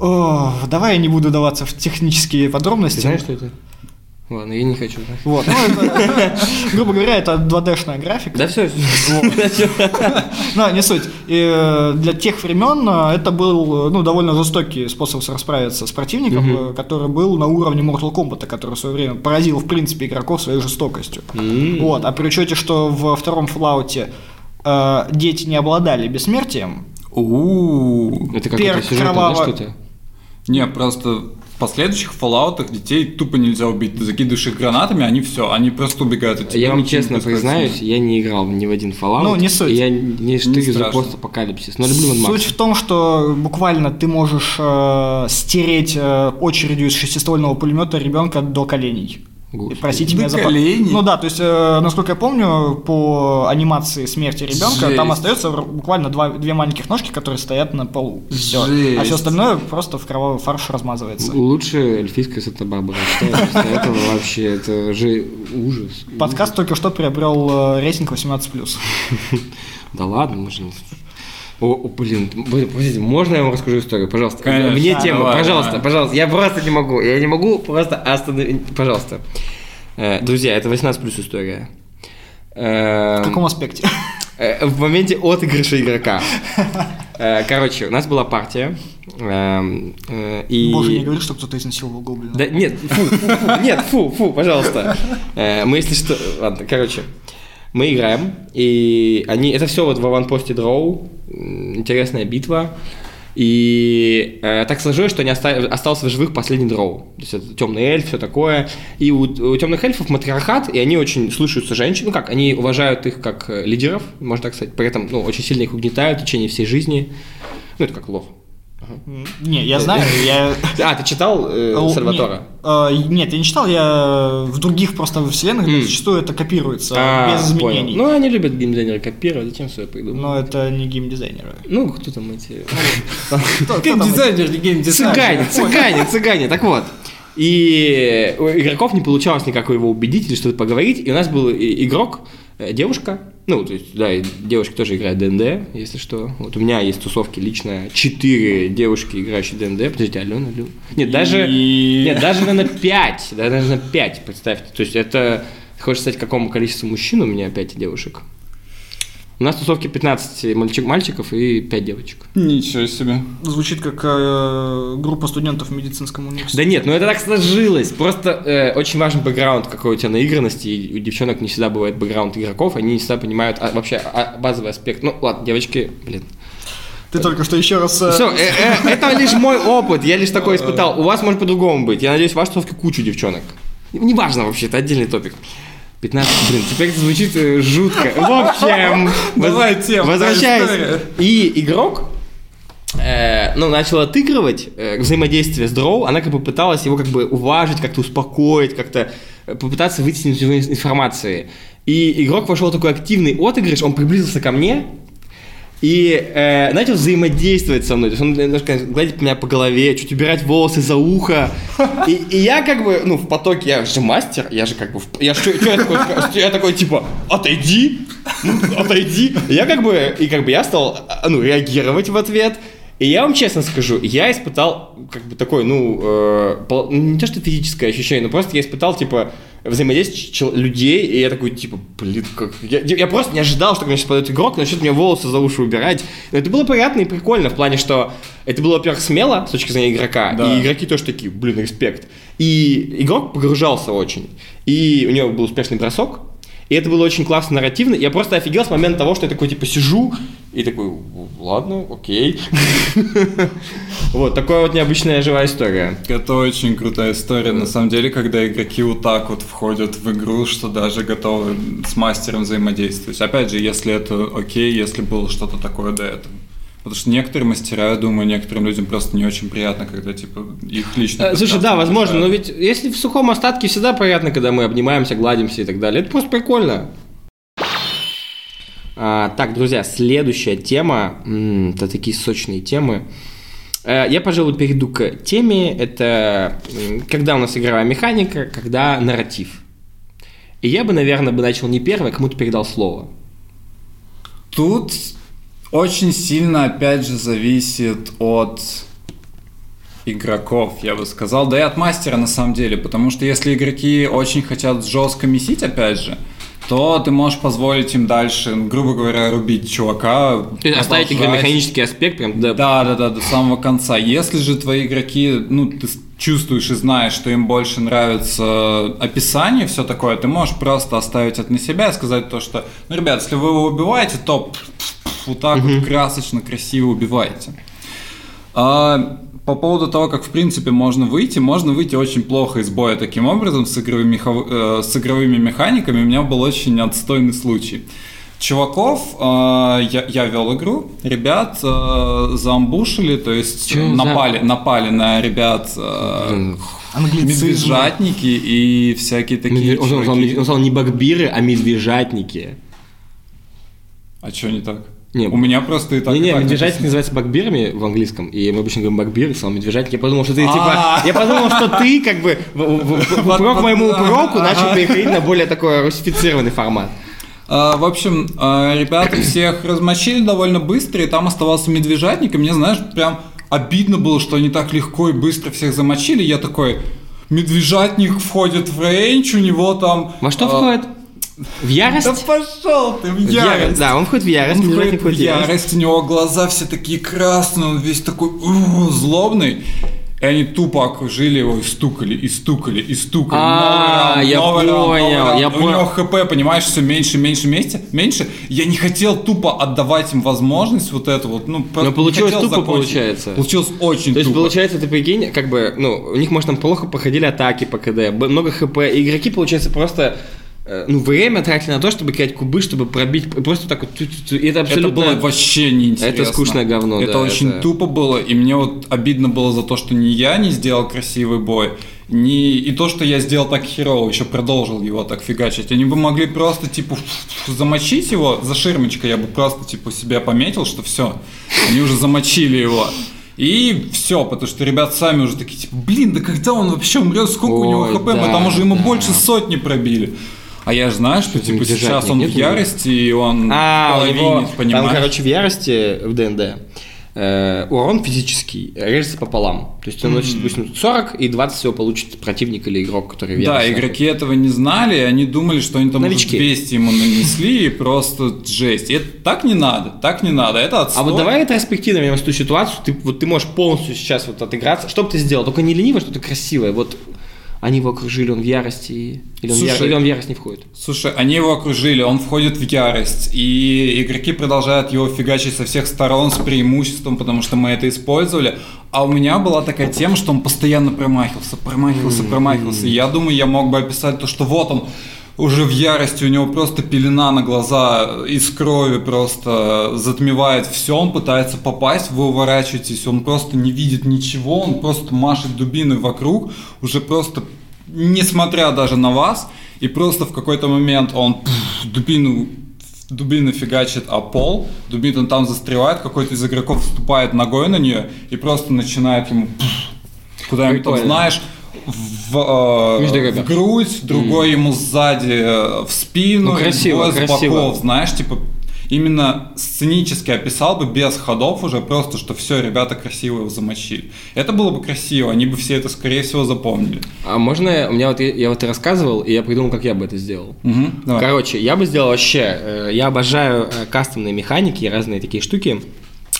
О, давай я не буду даваться в технические подробности. Ты знаешь, что это? Ладно, я не хочу. Вот, ну, это, грубо говоря, это 2D-шная графика. Да все. Но не суть. И, э, для тех времен э, это был э, ну, довольно жестокий способ расправиться с противником, который был на уровне Mortal Kombat, который в свое время поразил, в принципе, игроков своей жестокостью. Вот, а при учете, что во втором Fallout э, дети не обладали бессмертием, У-у-у. Это Перк какой-то сюжет, да, кроваво- что-то? Не, просто в последующих фоллаутах детей тупо нельзя убить. Ты закидываешь их гранатами, они все, они просто убегают от тебя. Я вам честно признаюсь, я не играл ни в один Fallout. Ну, не суть. Я не штырю за постапокалипсис, но люблю. Суть в том, что буквально ты можешь э, стереть э, очередью из шестиствольного пулемета ребенка до коленей. И Господи. просить До меня за... коленей? Ну да, то есть, э, насколько я помню, по анимации смерти ребенка там остается буквально два, две маленьких ножки, которые стоят на полу. Все. А все остальное просто в кровавый фарш размазывается. Лучше эльфийская после этого вообще? Это же ужас. Подкаст только что приобрел э, рейтинг 18+. Да ладно, мы же не... О, о, блин, блин, подождите, можно я вам расскажу историю, пожалуйста? Конечно. Вне темы, Давай, пожалуйста, давай. пожалуйста. Я просто не могу, я не могу просто остановить, пожалуйста. Э, Друзья, это 18 плюс история. Эм, В каком аспекте? Э, В моменте отыгрыша игрока. Э, Короче, у нас была партия. эм, И... Боже, не говори, что кто-то изнасиловал гоблина. Да нет, фу, фу, фу, нет, фу, фу, пожалуйста. Мы, если что... Ладно, короче. Мы играем, и они... Это все вот в аванпосте дроу. Интересная битва. И э, так сложилось, что не оста- остался в живых последний дроу. То есть это темный эльф, все такое. И у, у темных эльфов матриархат, и они очень слушаются женщин. Ну как, они уважают их как э, лидеров, можно так сказать. При этом ну, очень сильно их угнетают в течение всей жизни. Ну, это как лов. Не, я знаю, я... А, ты читал э, Л- Сальватора? Нет, э, нет, я не читал, я в других просто вселенных М. зачастую это копируется А, без изменений. понял. Ну, они любят геймдизайнеры копировать, зачем свое придумать? Но это не геймдизайнеры. Ну, кто там эти... Там Геймдизайнер, не геймдизайнер. Цыгане, цыгане, цыгане. Так вот, И у игроков не получалось никак его убедить или что-то поговорить. И у нас был и- игрок, э, девушка, ну, то есть, да, и девушки тоже играют ДНД, если что. Вот у меня есть тусовки лично четыре девушки, играющие ДНД. Подождите, Алена, Алена. Нет, даже, И- нет, даже, наверное, пять. Да, даже на пять, представьте. То есть это, хочешь сказать, какому количеству мужчин у меня пять девушек? У нас тусовки 15 мальчик, мальчиков и 5 девочек. Ничего себе. Звучит как э, группа студентов в медицинском университете. Да нет, ну это так сложилось. Просто э, очень важен бэкграунд какой у тебя наигранности. И у девчонок не всегда бывает бэкграунд игроков, они не всегда понимают а, вообще а, базовый аспект. Ну ладно, девочки, блин. Ты только что еще раз... э, Все, это лишь мой опыт, я лишь такой испытал. У вас может по-другому быть. Я надеюсь, в вашей тусовке кучу девчонок. Неважно вообще, это отдельный топик. 15, блин, теперь это звучит э, жутко. В общем, Давай, воз- возвращаясь. история. И игрок, э, ну, начал отыгрывать э, взаимодействие с Дроу, она как бы пыталась его как бы уважить, как-то успокоить, как-то э, попытаться вытянуть из него информации. И игрок вошел в такой активный отыгрыш, он приблизился ко мне, и э, начал взаимодействовать со мной. То есть он немножко гладить меня по голове, чуть убирать волосы за ухо. И, и я как бы, ну, в потоке, я же мастер, я же как бы, я, что, я, такой, я такой, типа, отойди, отойди. Я как бы, и как бы я стал, а, ну, реагировать в ответ. И я вам честно скажу, я испытал как бы такой, ну, э, ну, не то что физическое ощущение, но просто я испытал, типа, взаимодействие людей, и я такой, типа, блин, как... Я, я просто не ожидал, что ко мне сейчас подойдет игрок, начнет мне волосы за уши убирать. Но это было приятно и прикольно в плане, что это было, во-первых, смело с точки зрения игрока, Да. и игроки тоже такие, блин, респект. И игрок погружался очень. И у него был успешный бросок, и это было очень классно нарративно. Я просто офигел с момента того, что я такой, типа, сижу и такой, ладно, окей. Вот, такая вот необычная живая история. Это очень крутая история, на самом деле, когда игроки вот так вот входят в игру, что даже готовы с мастером взаимодействовать. Опять же, если это окей, если было что-то такое до этого. Потому что некоторые мастера, я думаю, некоторым людям просто не очень приятно, когда, типа, их лично... Э, Слушай, да, возможно, но ведь если в сухом остатке всегда приятно, когда мы обнимаемся, гладимся и так далее. Это просто прикольно. А, так, друзья, следующая тема. М, Это такие сочные темы. Э, Я, пожалуй, перейду к теме. Это когда у нас игровая механика, когда нарратив. И я бы, наверное, бы начал не первый, а кому-то передал слово. Тут очень сильно, опять же, зависит от игроков, я бы сказал, да и от мастера на самом деле, потому что если игроки очень хотят жестко месить, опять же, то ты можешь позволить им дальше, ну, грубо говоря, рубить чувака. То есть оставить игромеханический аспект прям до... Да, да, да, до самого конца. Если же твои игроки, ну, ты чувствуешь и знаешь, что им больше нравится описание, все такое, ты можешь просто оставить это на себя и сказать то, что, ну, ребят, если вы его убиваете, то вот так вот красочно, красиво убивайте. А, по поводу того, как в принципе можно выйти, можно выйти очень плохо из боя таким образом с игровыми, э, с игровыми механиками. У меня был очень отстойный случай. Чуваков, э, я, я вел игру, ребят э, заамбушили, то есть Чё за- напали, напали на ребят э, медвежатники и всякие такие Медве- Он сказал, он сказал не багбиры, а медвежатники. А что не так? Не, У меня просто и так не, не, написано. называются багбирами в английском, и мы обычно говорим багбир, сказал медвежатник. Я подумал, что ты А. типа, я подумал, что ты как бы в- в- в- в упрек моему уроку начал переходить на более такой русифицированный формат. А, В общем, а, ребята всех размочили довольно быстро, и там оставался медвежатник, и мне, знаешь, прям обидно было, что они так легко и быстро всех замочили. Я такой, медвежатник входит в рейндж, у него там... Во что а, входит? В Да ярость? пошел ты в В ярость. Да, он входит в ярость, Он входит в ярость. ярость, у него глаза все такие красные, он весь такой злобный. И они тупо окружили его и стукали, и стукали, и стукали. А, я понял, я У понял. него хп, понимаешь, все меньше, меньше, меньше, меньше. Я не хотел тупо отдавать им возможность вот это вот. Ну, не получилось тупо, получается. Получилось очень То есть, тупо. получается, ты прикинь, как бы, ну, у них, может, там плохо проходили атаки по КД, много ХП, игроки, получается, просто ну, время тратили на то, чтобы кидать кубы, чтобы пробить, просто так вот, и это абсолютно... Это было вообще неинтересно. Это скучное говно, Это да, очень это- тупо было, и мне вот обидно было за то, что ни я не сделал красивый бой, ни... и то, что я сделал так херово, еще продолжил его так фигачить. Они бы могли просто, типа, замочить его за ширмочкой, я бы просто, типа, себя пометил, что все, они уже замочили его. И все, потому что ребят сами уже такие, типа, блин, да когда он вообще умрет, сколько у него Ой, хп, да, потому что ему да. больше сотни пробили. А я же знаю, что типа сейчас нет, он нет в у ярости, и он А, у него, половинит, там, понимаешь? короче, в ярости в ДНД э, урон физический режется пополам. То есть он наносит, допустим, 40 и 20 всего получит противник или игрок, который в Да, игроки этого не знали, они думали, что они там уже Новички. 200 ему нанесли, и просто жесть. И это так не надо, так не надо, это А отстой. вот давай ретроспективно вернемся в ту ситуацию, ты, вот ты можешь полностью сейчас вот отыграться. Что бы ты сделал? Только не лениво, что-то красивое. Вот они его окружили, он в ярости, или он, в, Слушай, или он в ярость не входит. Слушай, они его окружили, он входит в ярость, и игроки продолжают его фигачить со всех сторон с преимуществом, потому что мы это использовали. А у меня была такая тема, что он постоянно промахивался, промахивался, промахивался. И я думаю, я мог бы описать то, что вот он уже в ярости, у него просто пелена на глаза из крови просто затмевает все, он пытается попасть, вы уворачиваетесь, он просто не видит ничего, он просто машет дубиной вокруг, уже просто несмотря даже на вас, и просто в какой-то момент он пф, дубину дубина фигачит о пол, дубина там застревает, какой-то из игроков вступает ногой на нее и просто начинает ему куда-нибудь там, знаешь, в, э, в грудь, другой ему сзади э, в спину, Ну, красиво, другой с красиво. боков, знаешь, типа именно сценически описал бы без ходов уже просто, что все, ребята красиво его замочили. Это было бы красиво, они бы все это, скорее всего, запомнили. А можно, я- у меня вот, я вот и рассказывал, и я придумал, как я бы это сделал. Мгм, давай. Короче, я бы сделал вообще, э, я обожаю кастомные механики и разные такие штуки.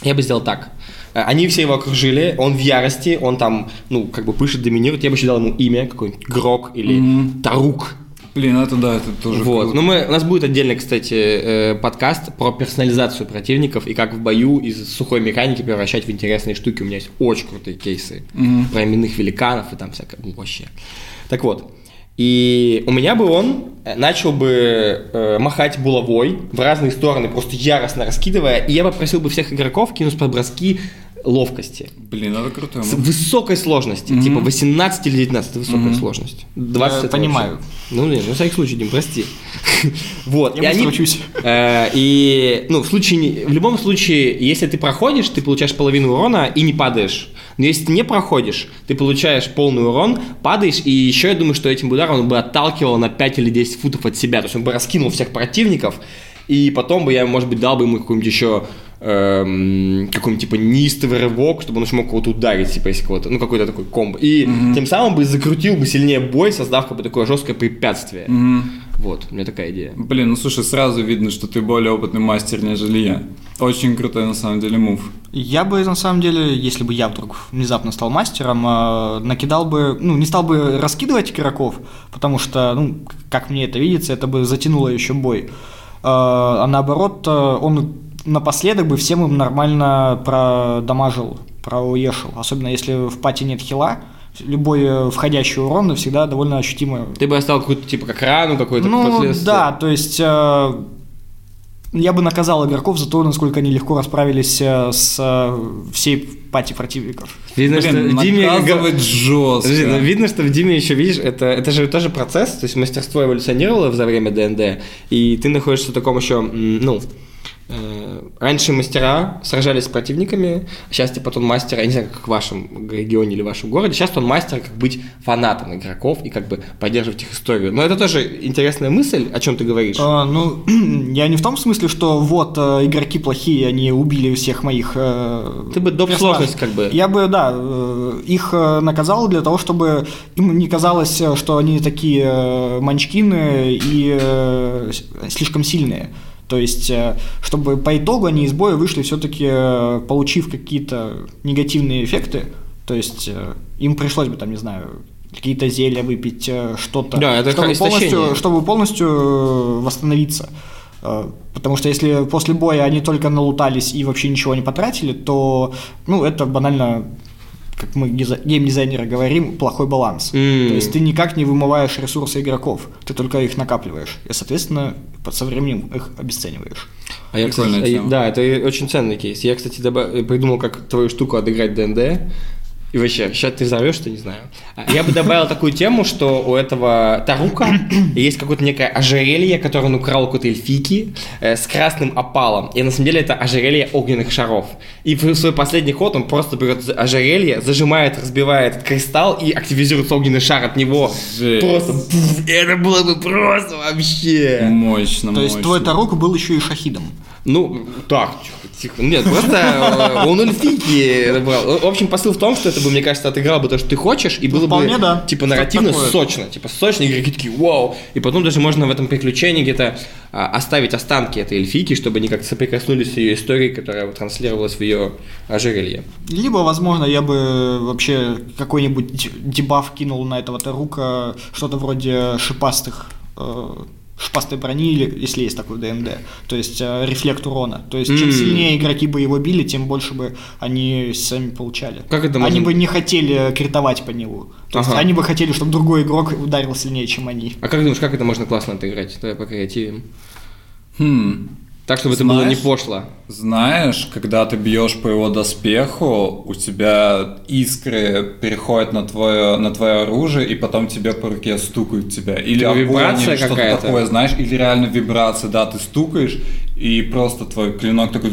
Я бы сделал так. Э, Они все его окружили, он в ярости, он там, ну, как бы пышет, доминирует. Я бы еще дал ему имя, какой-нибудь Грок или Мгм. Тарук. Блин, это да, это тоже Вот. круто. Ну, мы, у нас будет отдельный, кстати, э, подкаст про персонализацию противников и как в бою из сухой механики превращать в интересные штуки. У меня есть очень крутые кейсы Мгм. про именных великанов и там всякое вообще. Так вот. И у меня бы он э, начал бы э, махать булавой в разные стороны, просто яростно раскидывая, и я бы просил бы всех игроков кинуть под броски ловкости. Блин, это круто. С высокой сложности, типа 18 или 19, это высокая сложность. 20 Я понимаю. вообще- Ну, блин, ну, на всякий случай, Дим, прости. Вот, Я и они... учусь. э, И, ну, в случае, в любом случае, если ты проходишь, ты получаешь половину урона и не падаешь. Но если ты не проходишь, ты получаешь полный урон, падаешь, и еще я думаю, что этим ударом он бы отталкивал на 5 или 10 футов от себя. То есть он бы раскинул всех противников, и потом бы я, может быть, дал бы ему какой-нибудь еще эм, какой-нибудь типа неистовый рывок, чтобы он еще мог кого-то ударить, типа, если кого-то, ну, какой-то такой комбо. И тем самым бы закрутил бы сильнее бой, создав как бы такое жесткое препятствие. Мгм. Вот, у меня такая идея. Блин, ну слушай, сразу видно, что ты более опытный мастер, нежели я. Очень крутой на самом деле мув. Я бы, на самом деле, если бы я вдруг внезапно стал мастером, э, накидал бы, ну, не стал бы раскидывать игроков, потому что, ну, как мне это видится, это бы затянуло еще бой. Э, А наоборот, э, он напоследок бы всем им нормально продамажил, проуешил. Особенно если в пати нет хила, любой э, входящий урон всегда довольно ощутимо Ты бы оставил какую-то, типа, как рану, какой-то ну, да, то есть э, я бы наказал игроков за то, насколько они легко расправились э, с э, всей пати противников. Видно, Блин, что в Диме... жестко. Подожди, ну, видно, что в Диме еще, видишь, это, это же тоже процесс, то есть мастерство эволюционировало за время ДНД, и ты находишься в таком еще, ну, раньше мастера сражались с противниками, сейчас ты потом мастер, я не знаю, как в вашем регионе или в вашем городе, сейчас он мастер как быть фанатом игроков и как бы поддерживать их историю. Но это тоже интересная мысль, о чем ты говоришь. Э, ну, я не в том смысле, что вот э, игроки плохие, они убили всех моих. э, Ты бы доп. сложность как бы. Я бы, да, э, их э, наказал для того, чтобы им не казалось, э, что они такие э, манчкины и э, слишком сильные. То есть, э, чтобы по итогу они из боя вышли все-таки, получив какие-то негативные эффекты. То есть, э, им пришлось бы, там, не знаю, какие-то зелья выпить, э, что-то. Да, это чтобы полностью, чтобы полностью э, восстановиться. Э, Потому что если после боя они только налутались и вообще ничего не потратили, то ну, это банально, как мы геймдизайнеры говорим, плохой баланс. М. То есть ты никак не вымываешь ресурсы игроков, ты только их накапливаешь. И, соответственно, под- со временем их обесцениваешь. А я, кстати, да, это очень ценный кейс. Я, кстати, доба- придумал, как твою штуку отыграть ДНД. И вообще, сейчас ты взорвешь, что не знаю. А, Я бы добавил такую тему, что у этого Тарука есть какое-то некое ожерелье, которое он украл у какой-то эльфики э, с красным опалом. И на самом деле это ожерелье огненных шаров. И в свой последний ход он просто берет ожерелье, зажимает, разбивает этот кристалл и активизируется огненный шар от него. Жесть. Просто пф, это было бы просто вообще. Мощно, То есть мощно. твой Тарук был еще и шахидом. Ну, так, тихо. Нет, просто э, он эльфики это брал. В общем, посыл в том, что это бы, мне кажется, отыграл бы то, что ты хочешь, и было бы, да. типа, нарративно сочно. Типа, сочно, игроки такие, вау. И потом даже можно в этом приключении где-то а, оставить останки этой эльфики, чтобы они как-то соприкоснулись с ее историей, которая транслировалась в ее ожерелье. Либо, возможно, я бы вообще какой-нибудь дебаф кинул на этого Тарука, что-то вроде шипастых, шипастой брони, или, если есть такой ДНД, то есть э, рефлект урона. То есть чем сильнее игроки бы его били, тем больше бы они сами получали. Как это Они можно- бы не хотели критовать по нему. То есть Ага. они бы хотели, чтобы другой игрок ударил сильнее, чем они. А как думаешь, как это можно классно отыграть? Давай покреативим. Хм. Так, чтобы это было не Знаешь- пошло. Знаешь, когда ты бьешь по его доспеху, у тебя искры переходят на твое, на твое оружие, и потом тебе по руке стукают тебя. Или огонь, вибрация какая-то? такое, знаешь, или реально вибрация, да, ты стукаешь, и просто твой клинок такой...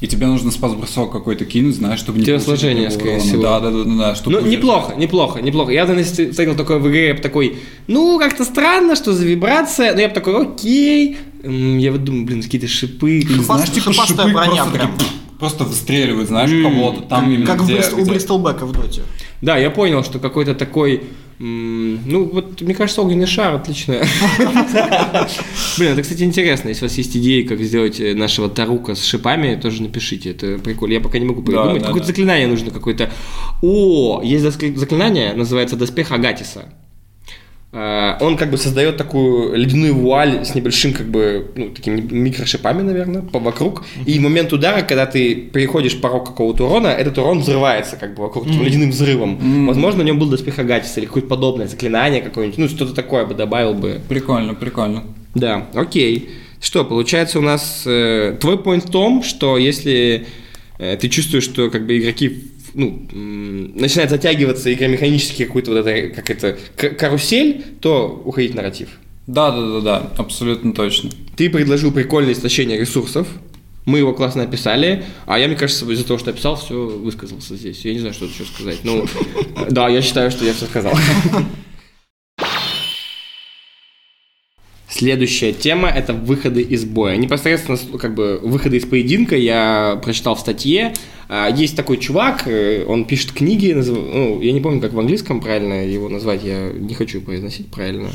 И тебе нужно спас-бросок какой-то кинуть, знаешь, чтобы не Телосложение, скорее урона. всего. Да, да, да, да, да, чтобы Ну, неплохо, неплохо, неплохо. Я если встретил такое в игре, я бы такой, ну, как-то странно, что за вибрация, но я бы такой, окей. Я вот думаю, блин, какие-то шипы. Или, знаешь, Шипаст- типа шипы броня просто, прям. такие, просто выстреливают, знаешь, М, кого-то там именно Как где- у Бристолбека в доте. Да, я понял, что какой-то такой, ну, вот, мне кажется, огненный шар отлично. Блин, это, кстати, интересно. Если у вас есть идеи, как сделать э, нашего Тарука с шипами, тоже напишите. Это прикольно. Я пока не могу придумать. Какое-то заклинание нужно какое-то. О, есть заклинание, называется доспех Агатиса. Э, Он как бы создает такую ледяную вуаль с небольшим как бы, ну, такими микрошипами, наверное, по вокруг. И в момент удара, когда ты переходишь порог какого-то урона, этот урон взрывается как бы вокруг таким ледяным взрывом. Возможно, на нем был доспех Агатиса или какое-то подобное заклинание какое-нибудь. Ну, что-то такое бы добавил бы. Прикольно, прикольно. Да, окей. Что, получается у нас... э, твой point в том, что если э, ты чувствуешь, что как бы игроки ну, начинает затягиваться игромеханически какой-то вот это, как это, карусель, то уходить нарратив. Да, да, да, да, абсолютно точно. Ты предложил прикольное истощение ресурсов, мы его классно описали, а я, мне кажется, из-за того, что описал, все высказался здесь. Я не знаю, что еще сказать. Ну, да, я считаю, что я все сказал. Следующая тема – это выходы из боя. Непосредственно, как бы, выходы из поединка я прочитал в статье. А, Есть такой чувак, э, он пишет книги, назыв- ну, я не помню, как в английском правильно его назвать, я не хочу произносить правильно.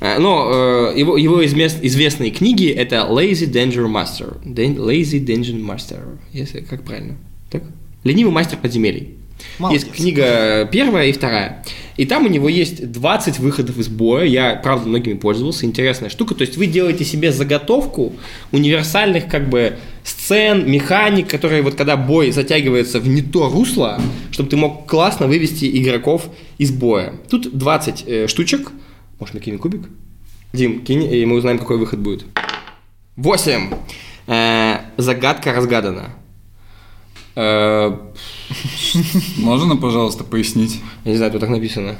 А, Но э, его, его известные книги – это Lazy Danger Master. Lazy Danger Master. Если, как правильно? Так? Ленивый мастер подземелий. Молодец. Есть книга первая и вторая. И там у него есть 20 выходов из боя. Я, правда, многими пользовался. Интересная штука. То есть вы делаете себе заготовку универсальных как бы сцен, механик, которые вот когда бой затягивается в не то русло, чтобы ты мог классно вывести игроков из боя. Тут 20 э, штучек. Может, мы кинем кубик? Дим, кинь, и мы узнаем, какой выход будет. 8. загадка разгадана. Э, Можно, пожалуйста, пояснить? я не знаю, тут так написано.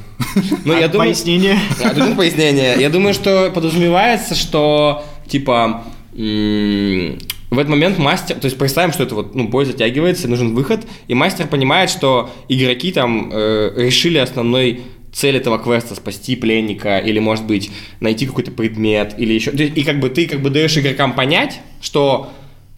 Ну, я думаю... Пояснение. А, тут нет пояснения. Я думаю, что подразумевается, что, типа, в этот момент мастер, то есть представим, что это вот, ну, бой затягивается, нужен выход, и мастер понимает, что игроки там э, решили основной цель этого квеста спасти пленника или может быть найти какой-то предмет или еще и как бы ты как бы даешь игрокам понять что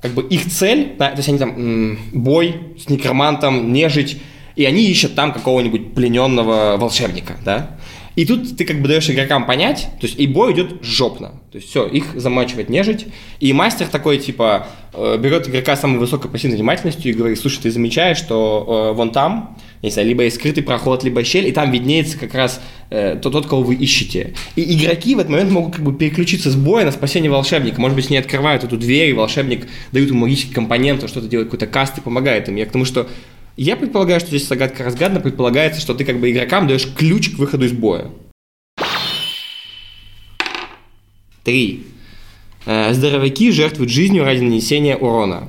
как бы их цель то есть они там бой с некромантом нежить и они ищут там какого-нибудь плененного волшебника да и тут ты как бы даешь игрокам понять, то есть и бой идет жопно. То есть все, их замачивать нежить. И мастер такой, типа, э, берет игрока с самой высокой пассивной внимательностью и говорит, слушай, ты замечаешь, что э, вон там, знаю, либо есть скрытый проход, либо щель, и там виднеется как раз э, тот, кого вы ищете. И игроки в этот момент могут как бы переключиться с боя на спасение волшебника. Может быть, они открывают эту дверь, и волшебник дают ему магический компонент, он что-то делает, какой-то каст и помогает им. Я к тому, что я предполагаю, что здесь загадка разгадана, предполагается, что ты как бы игрокам даешь ключ к выходу из боя. Три. Э, Здоровяки жертвуют жизнью ради нанесения урона.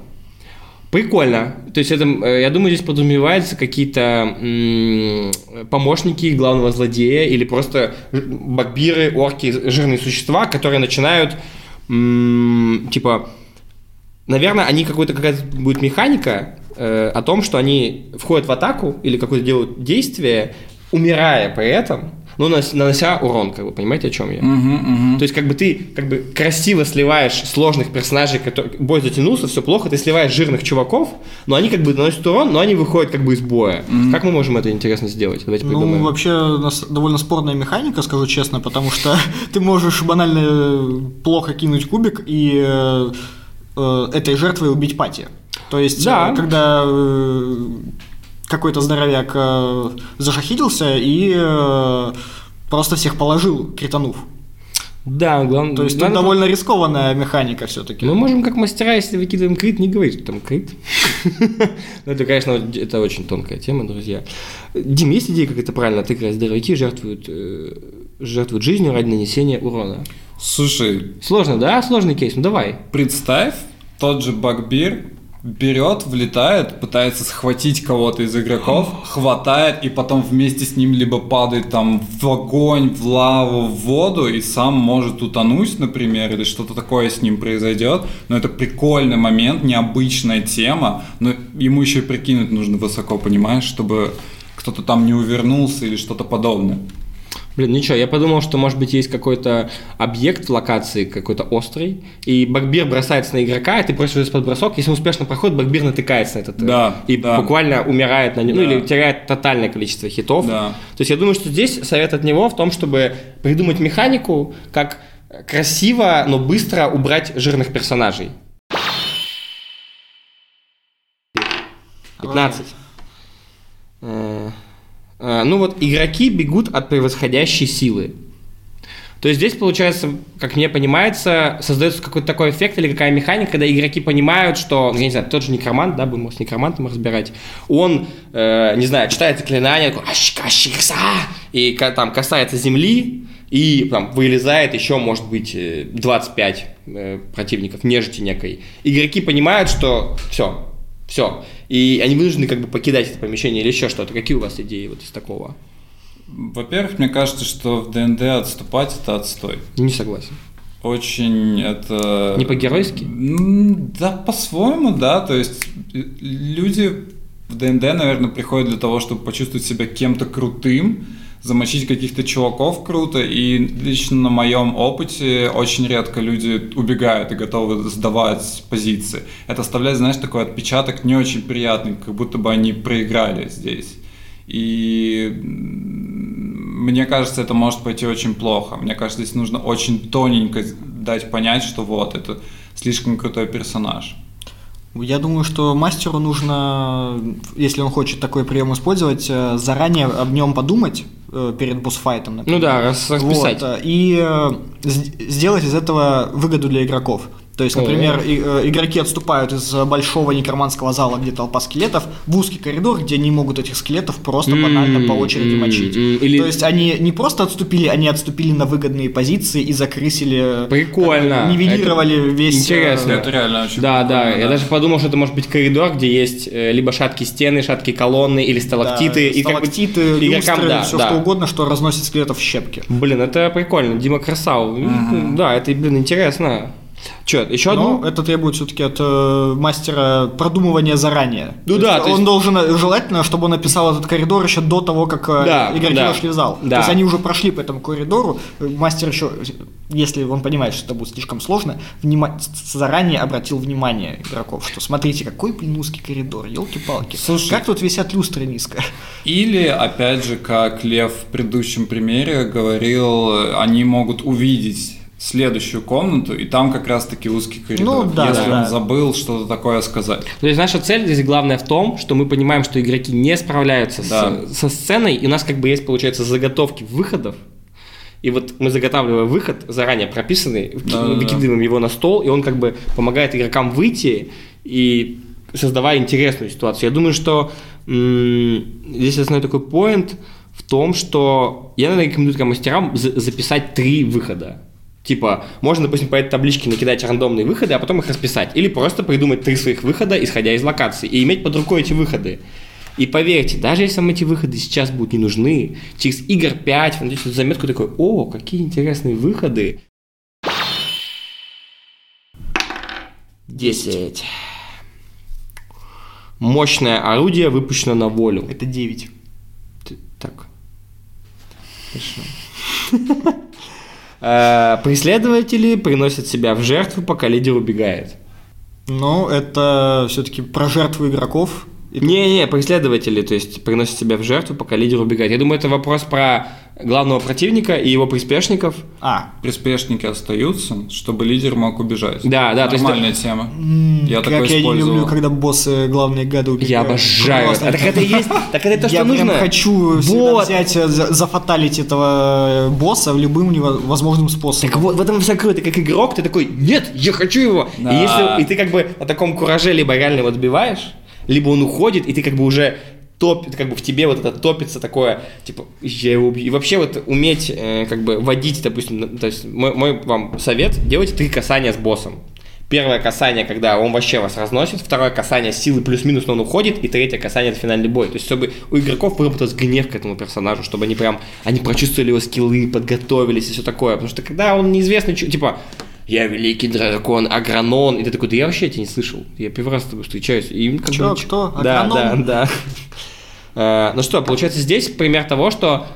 Прикольно. То есть это, э, я думаю, здесь подразумеваются какие-то м, помощники главного злодея или просто багбиры, орки, жирные существа, которые начинают м, типа, наверное, они какой-то какая-то будет механика э, о том, что они входят в атаку или какое-то делают действие, умирая при этом, но нанос- нанося урон, как вы понимаете, о чем я? Мгм, мгм. То есть, как бы ты как бы красиво сливаешь сложных персонажей, которые... бой затянулся, все плохо, ты сливаешь жирных чуваков, но они как бы наносят урон, но они выходят как бы из боя. Как мы можем это интересно сделать? Давайте Ну, придумаем. вообще, у нас довольно спорная механика, скажу честно, потому что ты можешь банально плохо кинуть кубик и э, э, этой жертвой убить пати. То есть, Да. э, когда э, какой-то здоровяк э, зашахидился и просто всех положил, кританув. Да, главное... То есть, тут надо- довольно рискованная механика все-таки. Мы можем, как мастера, если выкидываем крит, не говорить, что там крит. Ну, это, конечно, это очень тонкая тема, друзья. Дим, есть идея, как это правильно отыграть? Здоровяки жертвуют, жертвуют жизнью ради нанесения урона. Слушай, Сложно, да? Сложный кейс, ну давай. представь, тот же Багбир берет, влетает, пытается схватить кого-то из игроков, хватает и потом вместе с ним либо падает там в огонь, в лаву, в воду и сам может утонуть, например, или что-то такое с ним произойдет. Но это прикольный момент, необычная тема, но ему еще и прикинуть нужно высоко, понимаешь, чтобы кто-то там не увернулся или что-то подобное. Блин, ничего, я подумал, что, может быть, есть какой-то объект в локации, какой-то острый, и Багбир бросается на игрока, и ты просишь из-под бросок, если успешно проходит, Багбир натыкается на этот э, Да, и да. буквально умирает на нем, ну Да. или теряет тотальное количество хитов. Да. То есть я думаю, что здесь совет от него в том, чтобы придумать механику, как красиво, но быстро убрать жирных персонажей. 15. Э, э, Ну вот, игроки бегут от превосходящей силы. То есть здесь, получается, как мне понимается, создается какой-то такой эффект или какая механика, когда игроки понимают, что, ну, я не знаю, тот же некромант, да, будем с некромантом разбирать, он, э, не знаю, читает заклинание, такой, и там касается земли, и там вылезает еще, может быть, э, 25 э, противников, нежити некой. Игроки понимают, что все, все, и они вынуждены как бы покидать это помещение или еще что-то. Какие у вас идеи вот из такого? Во-первых, мне кажется, что в ДНД отступать это отстой. Не согласен. Очень это... Не по-геройски? Да, по-своему, да. То есть э, люди в ДНД, наверное, приходят для того, чтобы почувствовать себя кем-то крутым, замочить каких-то чуваков круто. И лично на моем опыте очень редко люди убегают и готовы сдавать позиции. Это оставляет, знаешь, такой отпечаток не очень приятный, как будто бы они проиграли здесь. И мне кажется, это может пойти очень плохо. Мне кажется, здесь нужно очень тоненько дать понять, что вот, это слишком крутой персонаж. Я думаю, что мастеру нужно, если он хочет такой прием использовать, э, заранее об нем подумать э, перед босс-файтом, например. Ну да, расписать. Вот, э, и сделать из этого выгоду для игроков. То есть, например, и- э, игроки отступают из большого некроманского зала, где толпа скелетов, в узкий коридор, где они могут этих скелетов просто банально по очереди мочить. или- То есть они не просто отступили, они отступили на выгодные позиции и закрысили, Прикольно. как бы нивелировали Это весь... э, интересно. Это реально очень Да, да, я даже подумал, что это может быть коридор, где есть э, либо шаткие стены, шаткие колонны или да, сталактиты. и как бы сталактиты, игрокам, люстры, да, все да. что угодно, что разносит скелетов в щепки. Блин, это прикольно, Дима красав. Да, это, блин, интересно. Че, еще одну? Но это требует все-таки от э, мастера продумывания заранее. Ну То да, есть то он есть- должен, э, желательно, чтобы он написал этот коридор еще до того, как э, Да, игроки да, вошли в зал. да. То есть они уже прошли по этому коридору, э, мастер еще, если он понимает, что это будет слишком сложно, внима- заранее обратил внимание игроков, что смотрите, какой, блин, узкий коридор, елки-палки. Слушай. Как тут висят люстры низко? Или, опять же, как Лев в предыдущем примере говорил, они могут увидеть следующую комнату, и там как раз-таки узкий коридор. Ну, да, если да, он да. забыл что-то такое сказать. То есть наша цель здесь главная в том, что мы понимаем, что игроки не справляются с- Да. со сценой, и у нас как бы есть, получается, заготовки выходов. И вот мы заготавливаем выход, заранее прописанный, Да, да, да. выкидываем его на стол, и он как бы помогает игрокам выйти и создавая интересную ситуацию. Я думаю, что м, здесь основной такой поинт в том, что я, наверное, рекомендую мастерам за- записать три выхода. Типа, можно, допустим, по этой табличке накидать рандомные выходы, а потом их расписать. Или просто придумать три своих выхода, исходя из локации, и иметь под рукой эти выходы. И поверьте, даже если вам эти выходы сейчас будут не нужны, через игр 5 вы найдете заметку такой, о, какие интересные выходы. 10. Мощное орудие выпущено на волю. Это 9. Ты- Так. Хорошо. Э, Преследователи приносят себя в жертву, пока лидер убегает. Но это все-таки про жертву игроков. Не-не, преследователи, то есть приносят себя в жертву, пока лидер убегает. Я думаю, это вопрос про главного противника и его приспешников. А, Приспешники остаются, чтобы лидер мог убежать. Да, да, то есть Нормальная тема. Я как такое я не использовал. люблю, когда боссы, главные гады убегают. Я обожаю. Просто А так это и есть, так это то, что я нужно. прям хочу Вот. взять, э, за- зафаталить этого э, босса любым невозможным способом. Так вот, в этом вся круто. Ты как игрок, ты такой, нет, я хочу его. Да. И, если, и ты как бы на таком кураже либо реально его добиваешь, либо он уходит, и ты как бы уже топит, как бы в тебе вот это топится такое, типа, я его убью. И вообще вот уметь э, как бы водить, допустим, то есть мой, мой вам совет, делайте три касания с боссом. Первое касание, когда он вообще вас разносит, второе касание силы плюс-минус, но он уходит, и третье касание это финальный бой. То есть, чтобы у игроков выработался гнев к этому персонажу, чтобы они прям, они прочувствовали его скиллы, подготовились и все такое. Потому что когда он неизвестный, типа, я великий дракон, Агранон, и ты такой, да я вообще тебя не слышал, я первый раз с тобой встречаюсь. И как Чё, бы кто? Да, да, да. Э, Ну что, получается, здесь пример того, что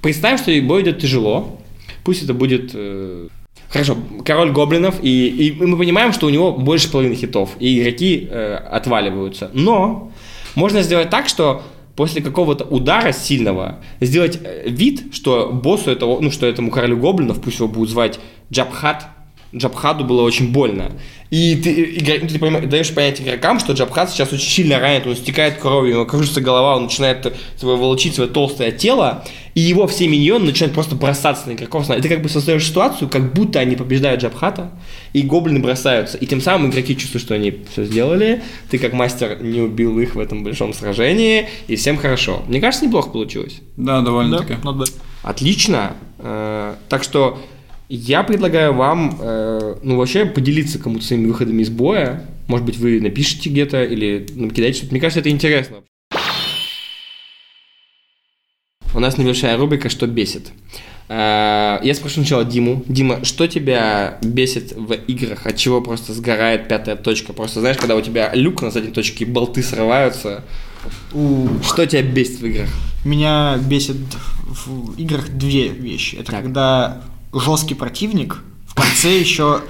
представь, что бой идет тяжело, пусть это будет э, Хорошо, король гоблинов, и, и мы понимаем, что у него больше половины хитов, и игроки э, отваливаются. Но можно сделать так, что после какого-то удара сильного сделать э, вид, что боссу этого, ну что этому королю гоблинов, пусть его будут звать Джабхат, Джабхаду было очень больно. И ты, э, игра- ты даешь понять игрокам, что Джабхат сейчас очень сильно ранит, он стекает кровью, у него кружится голова, он начинает свое волочить свое толстое тело, и его все миньоны начинают просто бросаться на игроков. И ты как бы создаешь ситуацию, как будто они побеждают Джабхата, и гоблины бросаются. И тем самым игроки чувствуют, что они все сделали, ты как мастер не убил их в этом большом сражении, и всем хорошо. Мне кажется, неплохо получилось. Да, Да, довольно-таки. bad. Отлично. Э, Так что я предлагаю вам, э, ну, вообще поделиться кому-то своими выходами из боя. Может быть, вы напишите где-то или накидаете что-то. Мне кажется, это интересно. У нас небольшая рубрика «Что бесит?». Э, Я спрошу сначала Диму. Дима, что тебя бесит в играх? От чего просто сгорает пятая точка? Просто знаешь, когда у тебя люк на задней точке болты срываются. У, Что тебя бесит в играх? Меня бесит в играх две вещи. Это Так. когда жесткий противник в конце еще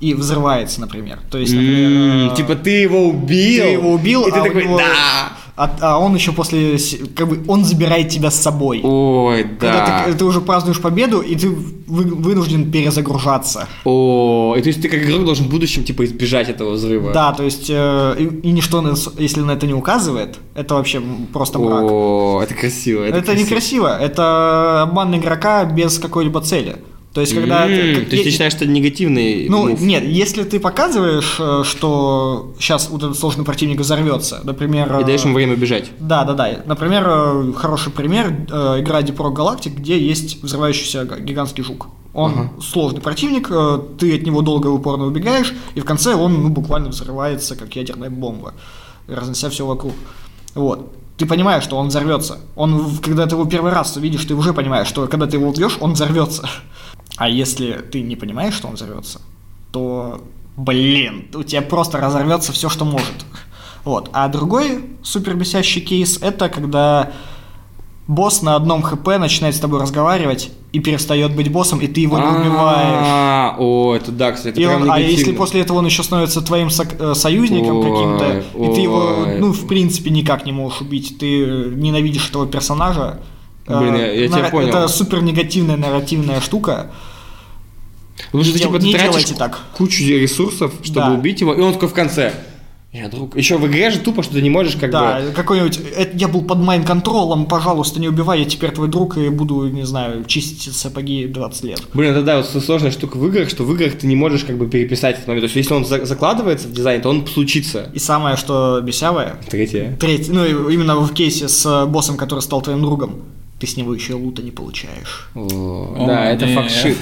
и взрывается, например. То есть, например, э, Типа ты его убил. ты его убил, и ты а у такой, него- да. а, а он еще после, как бы, он забирает тебя с собой. Ой, Когда да. ты, ты уже празднуешь победу, и ты вы- вынужден перезагружаться. О, и то есть ты как игрок должен в будущем типа избежать этого взрыва. Да, то есть, э, и, и ничто, если на это не указывает, это вообще просто мрак. О, это красиво. Это, Это, красиво, это обман игрока без какой-либо цели. То есть, когда... М, ты- То есть ты считаешь, что это негативный Ну, мув? нет, если ты показываешь, э, что сейчас вот этот сложный противник взорвется, например... И даешь э, ему время бежать. Да, да, да. Например, э, хороший пример, игра Deep Rock Galactic, где есть взрывающийся гигантский жук. Он сложный противник, ты от него долго и упорно убегаешь, и в конце он ну, буквально взрывается, как ядерная бомба, разнося все вокруг. Вот. Ты понимаешь, что он взорвется. Он, когда ты его первый раз видишь, ты уже понимаешь, что когда ты его убьешь, он взорвется. А если ты не понимаешь, что он взорвется, то, блин, у тебя просто разорвется все, что может. Вот. А другой супер бесящий кейс это когда босс на одном хп начинает с тобой разговаривать и перестает быть боссом, и ты его не убиваешь. А, О, это да, кстати, это прям он- а если после этого он еще становится твоим сок- э, союзником каким-то, и ты его, ну, в принципе, никак не можешь убить, ты ненавидишь этого персонажа. Блин, э, я- я тебя нара- понял. Это супер негативная нарративная штука. Потому что не типа дел- ты не тратишь так. кучу ресурсов, чтобы Да. убить его, и он такой в конце. Я друг. Еще в игре же тупо, что ты не можешь как да, бы. какой-нибудь, э, я был под mind control ом, пожалуйста, не убивай, я теперь твой друг и буду, не знаю, чистить сапоги 20 лет. Блин, это да, вот сложная штука в играх, что в играх ты не можешь как бы переписать этот момент. То есть, если он за- закладывается в дизайн, то он случится. И самое, что бесявое, Третье. треть, ну, именно в кейсе с боссом, который стал твоим другом, ты с него еще лута не получаешь. О, О, да, это не. fuck shit.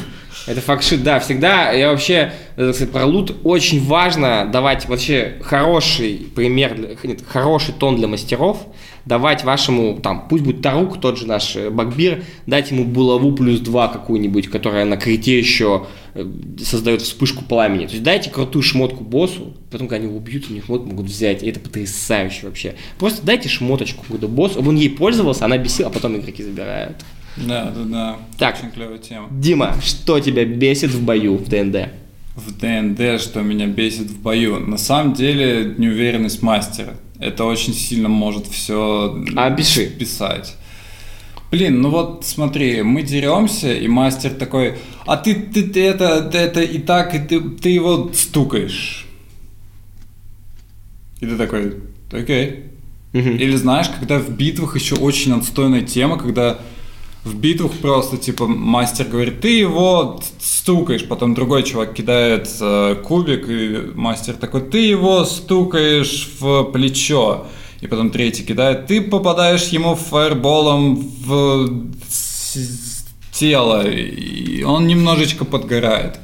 Это fuck shit, да, всегда, я вообще, э, сказать, про лут очень важно давать вообще хороший пример, нет, хороший тон для мастеров, давать вашему, там, пусть будет Тарук, тот же наш э, Багбир, дать ему булаву плюс два какую-нибудь, которая на крите еще э, создает вспышку пламени. То есть дайте крутую шмотку боссу, потом, когда они его убьют, у них шмотку могут взять, и это потрясающе вообще. Просто дайте шмоточку какую-то боссу, он ей пользовался, она бесила, а потом игроки забирают. Да, да, да. Так. Очень клевая тема. Дима, что тебя бесит в бою в ДНД? В ДНД, что меня бесит в бою. На самом деле, неуверенность мастера. Это очень сильно может все А, пиши. писать. Блин, ну вот смотри, мы деремся, и мастер такой, а ты, ты, ты это, ты это и так, и ты, ты его стукаешь. И ты такой, окей. Мгм. Или знаешь, когда в битвах еще очень отстойная тема, когда в битвах просто типа мастер говорит, ты его стукаешь, потом другой чувак кидает э, кубик, и мастер такой, ты его стукаешь в плечо. И потом третий кидает, ты попадаешь ему фаерболом в тело, и он немножечко подгорает.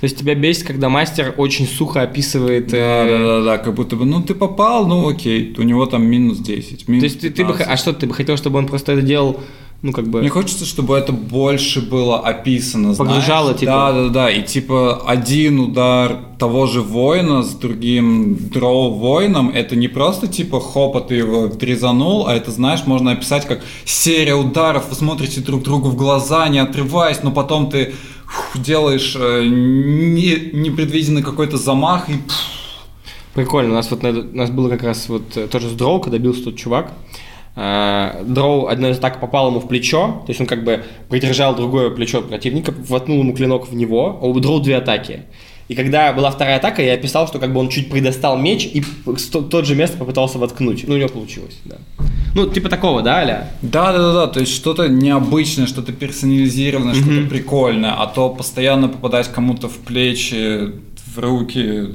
То есть тебя бесит, когда мастер очень сухо описывает... Да, э, да, да, да, как будто бы, ну ты попал, ну окей, у него там минус 10. То есть ты, ты бы... А что, ты бы хотел, чтобы он просто это делал, ну, как бы... Мне хочется, чтобы это больше было описано. Погружало, знаешь? типа. Да, да, да. И типа один удар того же воина с другим дроу воином, это не просто типа хопа ты его трезанул, а это, знаешь, можно описать как серия ударов. Вы смотрите друг другу в глаза, не отрываясь, но потом ты делаешь э, не- непредвиденный какой-то замах и Прикольно, у нас вот на- у нас было как раз вот э, тоже с Дроу, когда бился тот чувак. А, Дроу одной из атак попал ему в плечо, то есть он как бы придержал другое плечо противника, воткнул ему клинок в него, а у Дроу две атаки. И когда была вторая атака, я описал, что как бы он чуть придостал меч и тот же место попытался воткнуть. Ну, у него получилось, да. Ну, типа такого, да, Аля? Да, да, да, да, то есть что-то необычное, что-то персонализированное, что-то прикольное, а то постоянно попадать кому-то в плечи, в руки.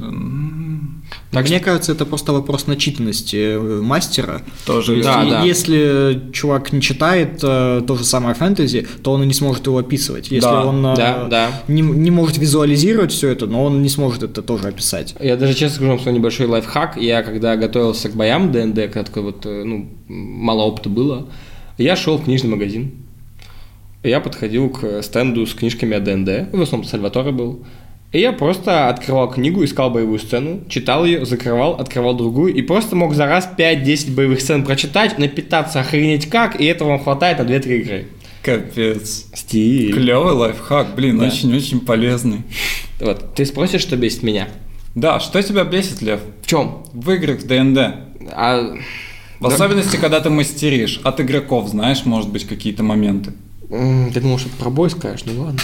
Так мне кажется, это просто вопрос начитанности э, мастера. Тоже То есть, Да, и- да. Если чувак не читает э, то же самое фэнтези, то он и не сможет его описывать. Если Да, он э, да, да. Не, не может визуализировать все это, но он не сможет это тоже описать. Я даже честно скажу вам свой небольшой лайфхак. Я когда готовился к боям ДНД, когда такой вот, э, ну, мало опыта было, я шел в книжный магазин. Я подходил к стенду с книжками о ДНД. В основном Сальваторе был. И я просто открывал книгу, искал боевую сцену, читал ее, закрывал, открывал другую, и просто мог за раз 5-10 боевых сцен прочитать, напитаться охренеть как, и этого вам хватает на 2-3 игры. Капец. Стиль. Клевый лайфхак, блин, Да. очень-очень полезный. Вот, ты спросишь, что бесит меня? Да, что тебя бесит, Лев? В чем? В играх в ДНД. А, В особенности, когда ты мастеришь. От игроков, знаешь, может быть, какие-то моменты. Ты думал, что про бой скажешь? Ну ладно.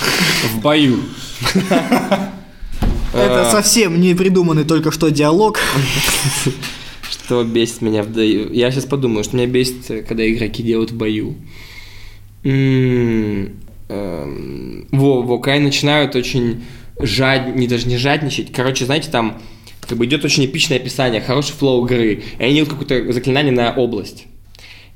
В бою. Это совсем не придуманный только что диалог. Что бесит меня в бою? Я сейчас подумаю, что меня бесит, э, когда игроки делают в бою. Эм, Во, во, когда они начинают очень жад... не даже не жадничать. Короче, знаете, там как бы идет очень эпичное описание, хороший флоу игры, и они делают какое-то заклинание на область.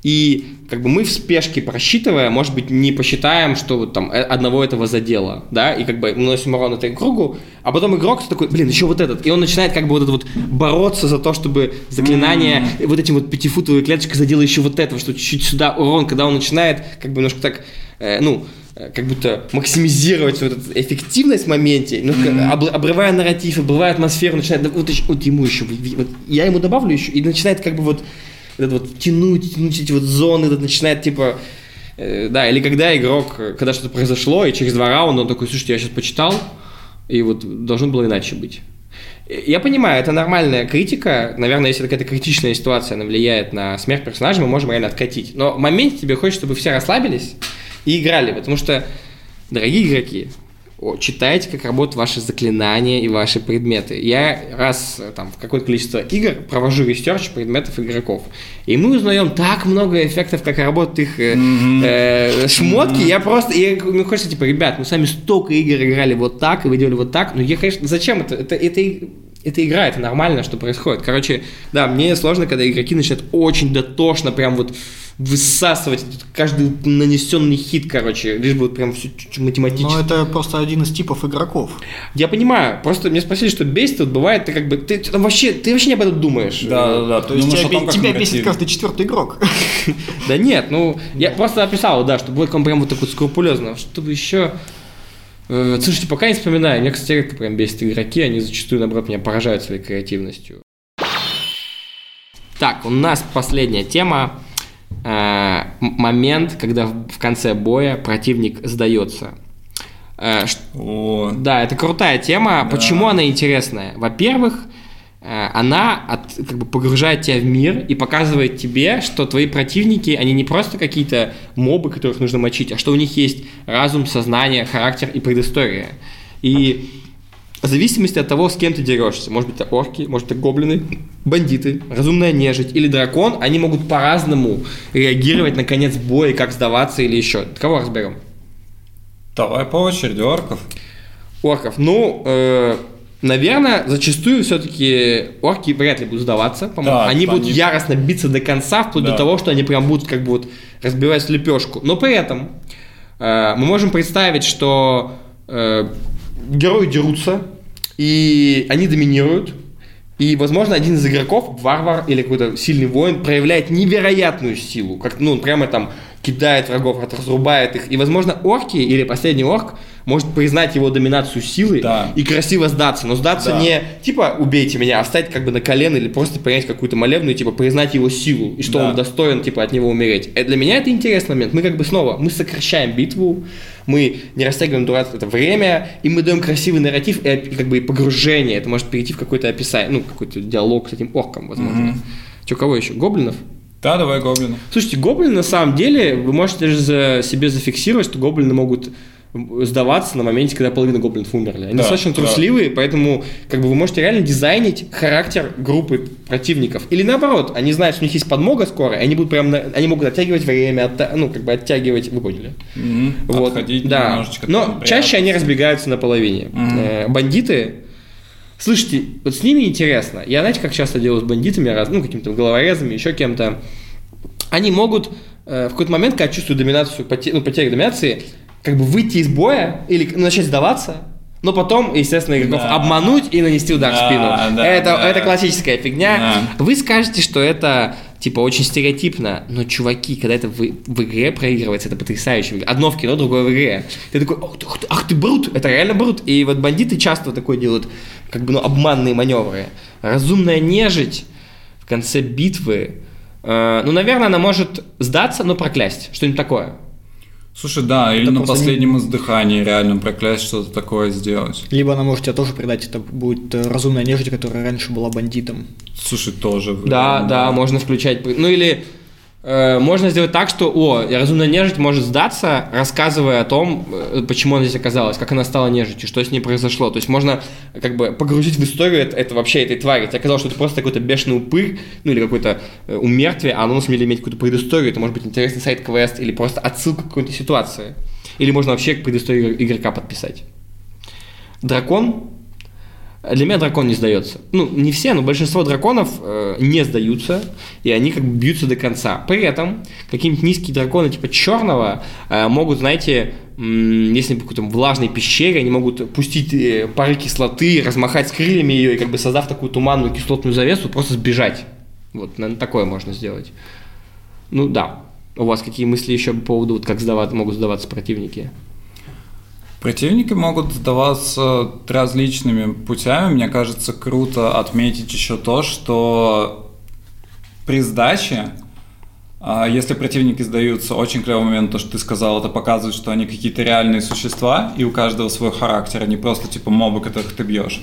И как бы мы в спешке просчитывая, может быть, не посчитаем, что вот там э, одного этого задело, да, и как бы мы наносим урон этой кругу, а потом игрок такой, блин, еще вот этот, и он начинает как бы вот это вот бороться за то, чтобы заклинание вот этим вот пятифутовой клеточкой задело еще вот этого, что чуть-чуть сюда урон, когда он начинает как бы немножко так, э, ну, э, как будто максимизировать вот эту эффективность в моменте, немножко обр- обрывая нарратив, обрывая атмосферу, начинает, вот, вот ему еще, вот я ему добавлю еще, и начинает как бы вот этот вот тянуть, тянуть эти вот зоны, этот начинает типа, э, да, или когда игрок, когда что-то произошло, и через два раунда он такой, слушайте, я сейчас почитал, и вот должно было иначе быть. Я понимаю, это нормальная критика. Наверное, если какая-то критичная ситуация, она влияет на смерть персонажа, мы можем реально откатить. Но в моменте тебе хочется, чтобы все расслабились и играли, потому что, дорогие игроки, читайте, как работают ваши заклинания и ваши предметы. Я раз э, там в какое-то количество игр провожу research предметов игроков. И мы узнаем так много эффектов, как работают их э, э, шмотки. Я просто, и мне хочется, типа, ребят, мы сами столько игр играли вот так, и вы делали вот так. Ну, я, конечно, зачем это? Это, это, это игра, это нормально, что происходит. Короче, да, мне сложно, когда игроки начинают очень дотошно, прям вот высасывать каждый нанесенный хит, короче, лишь бы вот прям все математически. Но это просто один из типов игроков. Я понимаю, просто мне спросили, что бесит, вот бывает, ты как бы, ты, ты вообще, ты вообще не об этом думаешь. Да, да, да. То есть тебя, бе- тебя бесит каждый четвертый игрок. Да нет, ну, я просто описал, да, что будет он прям вот так вот скрупулезно, чтобы еще... Э, Слушайте, пока не вспоминаю, меня, кстати, редко прям бесит игроки, они зачастую, наоборот, меня поражают своей креативностью. Так, у нас последняя тема. М- момент, когда в конце боя противник сдается. Ш- О, да, это крутая тема. Почему она интересная? Во-первых, э, она от- как бы погружает тебя в мир и показывает тебе, что твои противники, они не просто какие-то мобы, которых нужно мочить, а что у них есть разум, сознание, характер и предыстория. И в зависимости от того, с кем ты дерешься, может быть, это орки, может, это гоблины, бандиты, разумная нежить или дракон, они могут по-разному реагировать на конец боя, как сдаваться или еще. Кого разберем? давай по очереди, орков. Орков. Ну, э, наверное, зачастую все-таки орки вряд ли будут сдаваться. по-моему. Да, они они- будут яростно биться до конца, вплоть Да. до того, что они прям будут как бы вот разбивать лепешку. Но при этом э, мы можем представить, что э, герои дерутся, и они доминируют. И, возможно, один из игроков, варвар или какой-то сильный воин, проявляет невероятную силу. Как, ну, он прямо там кидает врагов, разрубает их. И, возможно, орки или последний орк может признать его доминацию силы Да. и красиво сдаться. Но сдаться Да. не типа убейте меня, а встать как бы на колено или просто принять какую-то молебную, типа признать его силу и что Да. он достоин типа от него умереть. Э, Для меня это интересный момент. Мы как бы снова, мы сокращаем битву, мы не растягиваем дурацкое это время, и мы даем красивый нарратив и как бы и погружение. Это может перейти в какое-то описание, ну, какой-то диалог с этим орком, возможно. Че, кого еще? Гоблинов? Да, давай гоблинов. Слушайте, гоблины на самом деле, вы можете даже за- себе зафиксировать, что гоблины могут сдаваться на моменте, когда половина гоблинов умерли. Они Да, достаточно да. трусливые, поэтому как бы вы можете реально дизайнить характер группы противников. Или наоборот, они знают, что у них есть подмога скоро, и они будут прям, на- они могут оттягивать время, отта- ну как бы оттягивать, вы поняли? Мгм. Вот, Отходить да. немножечко. Но чаще они разбегаются на половине. Э, бандиты, слушайте, вот с ними интересно. Я знаете, как часто делаю с бандитами, раз, ну какими-то головорезами, еще кем-то. Они могут э, в какой-то момент, когда чувствуют доминацию, поте- ну, потерю доминации, как бы выйти из боя или начать сдаваться, но потом, естественно, игроков Да. обмануть и нанести удар в Да, спину. да, это, да. это классическая фигня. Да. Вы скажете, что это типа очень стереотипно, но чуваки, когда это в, в игре проигрывается, это потрясающе. Одно в кино, другое в игре. Ты такой, ах ты, ах ты, ах ты брут, это реально брут. И вот бандиты часто такое делают, как бы, ну, обманные маневры. Разумная нежить в конце битвы, э, ну, наверное, она может сдаться, но проклясть. Что-нибудь такое. Слушай, да, или Это на просто не- последнем издыхании реально проклясть что-то такое сделать. Либо она может тебя тоже предать, это будет э, разумная нежить, которая раньше была бандитом. Слушай, тоже. Да, да, можно включать. Ну или можно сделать так, что, о, разумная нежить может сдаться, рассказывая о том, э, почему она здесь оказалась, как она стала нежитью, что с ней произошло. То есть можно как бы погрузить в историю это, это вообще этой твари. Тебе казалось, что это просто какой-то бешеный упырь, ну или какой-то э, умертвие, а оно на самом деле иметь какую-то предысторию. Это может быть интересный сайт-квест или просто отсылка к какой-то ситуации. Или можно вообще к предыстории игрока подписать. Дракон для меня дракон не сдается. Ну, не все, но большинство драконов э, не сдаются, и они как бы бьются до конца. При этом какие-нибудь низкие драконы типа черного э, могут, знаете, если в какой-то влажной пещере, они могут пустить э, пары кислоты, размахать крыльями ее, и как бы создав такую туманную кислотную завесу, просто сбежать. Вот, наверное, такое можно сделать. Ну да. У вас какие мысли еще по поводу, вот, как сдавать, могут сдаваться противники? Противники могут сдаваться различными путями. Мне кажется, круто отметить еще то, что при сдаче, а, если противники сдаются, очень клевый момент, то, что ты сказал, это показывает, что они какие-то реальные существа, и у каждого свой характер, а не просто типа мобы, которых ты бьешь.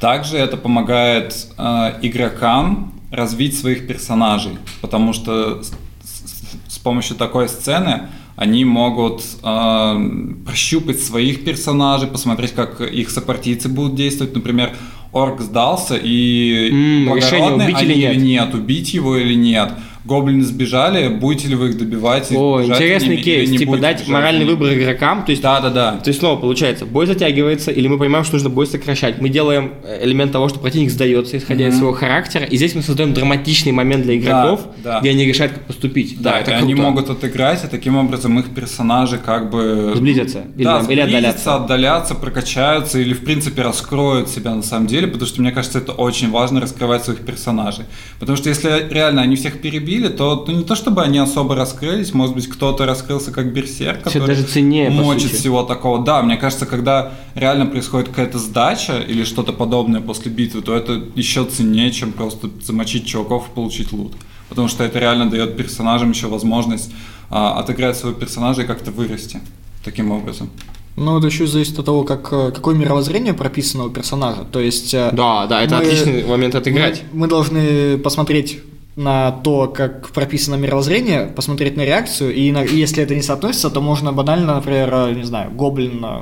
Также это помогает э, игрокам развить своих персонажей, потому что с, с- с помощью такой сцены они могут э, прощупать своих персонажей, посмотреть, как их сопартийцы будут действовать. Например, орк сдался, и М, решение, убить или нет. нет, убить его или нет. Гоблины сбежали, будете ли вы их добивать? О, бежать интересный ними, кейс. не Типа дать бежать моральный выбор игрокам. То есть Да, да, да. То есть снова получается, бой затягивается, или мы понимаем, что нужно бой сокращать. Мы делаем э, элемент того, что противник сдается, исходя из своего характера, и здесь мы создаем драматичный момент для игроков, да. где они решают, как поступить. Да, это и круто. они могут отыграть, и таким образом их персонажи как бы... Сблизятся или- да, или отдаляться. отдаляться, прокачаются или, в принципе, раскроют себя на самом деле, потому что, мне кажется, это очень важно раскрывать своих персонажей. Потому что если реально они всех перебили, то ну, не то чтобы они особо раскрылись, может быть, кто-то раскрылся как берсерк, Всё который даже ценнее, мочит всего такого. Да, мне кажется, когда реально происходит какая-то сдача или что-то подобное после битвы, то это еще ценнее, чем просто замочить чуваков и получить лут. Потому что это реально дает персонажам еще возможность а, отыграть своего персонажа и как-то вырасти таким образом. Ну, это еще зависит от того, как, какое мировоззрение прописано у персонажа. То есть... э, Да, да, это мы- отличный момент отыграть. Мы, мы должны посмотреть на то, как прописано мировоззрение, посмотреть на реакцию, и на- если это не соотносится, то можно банально, например, э, не знаю, гоблин э,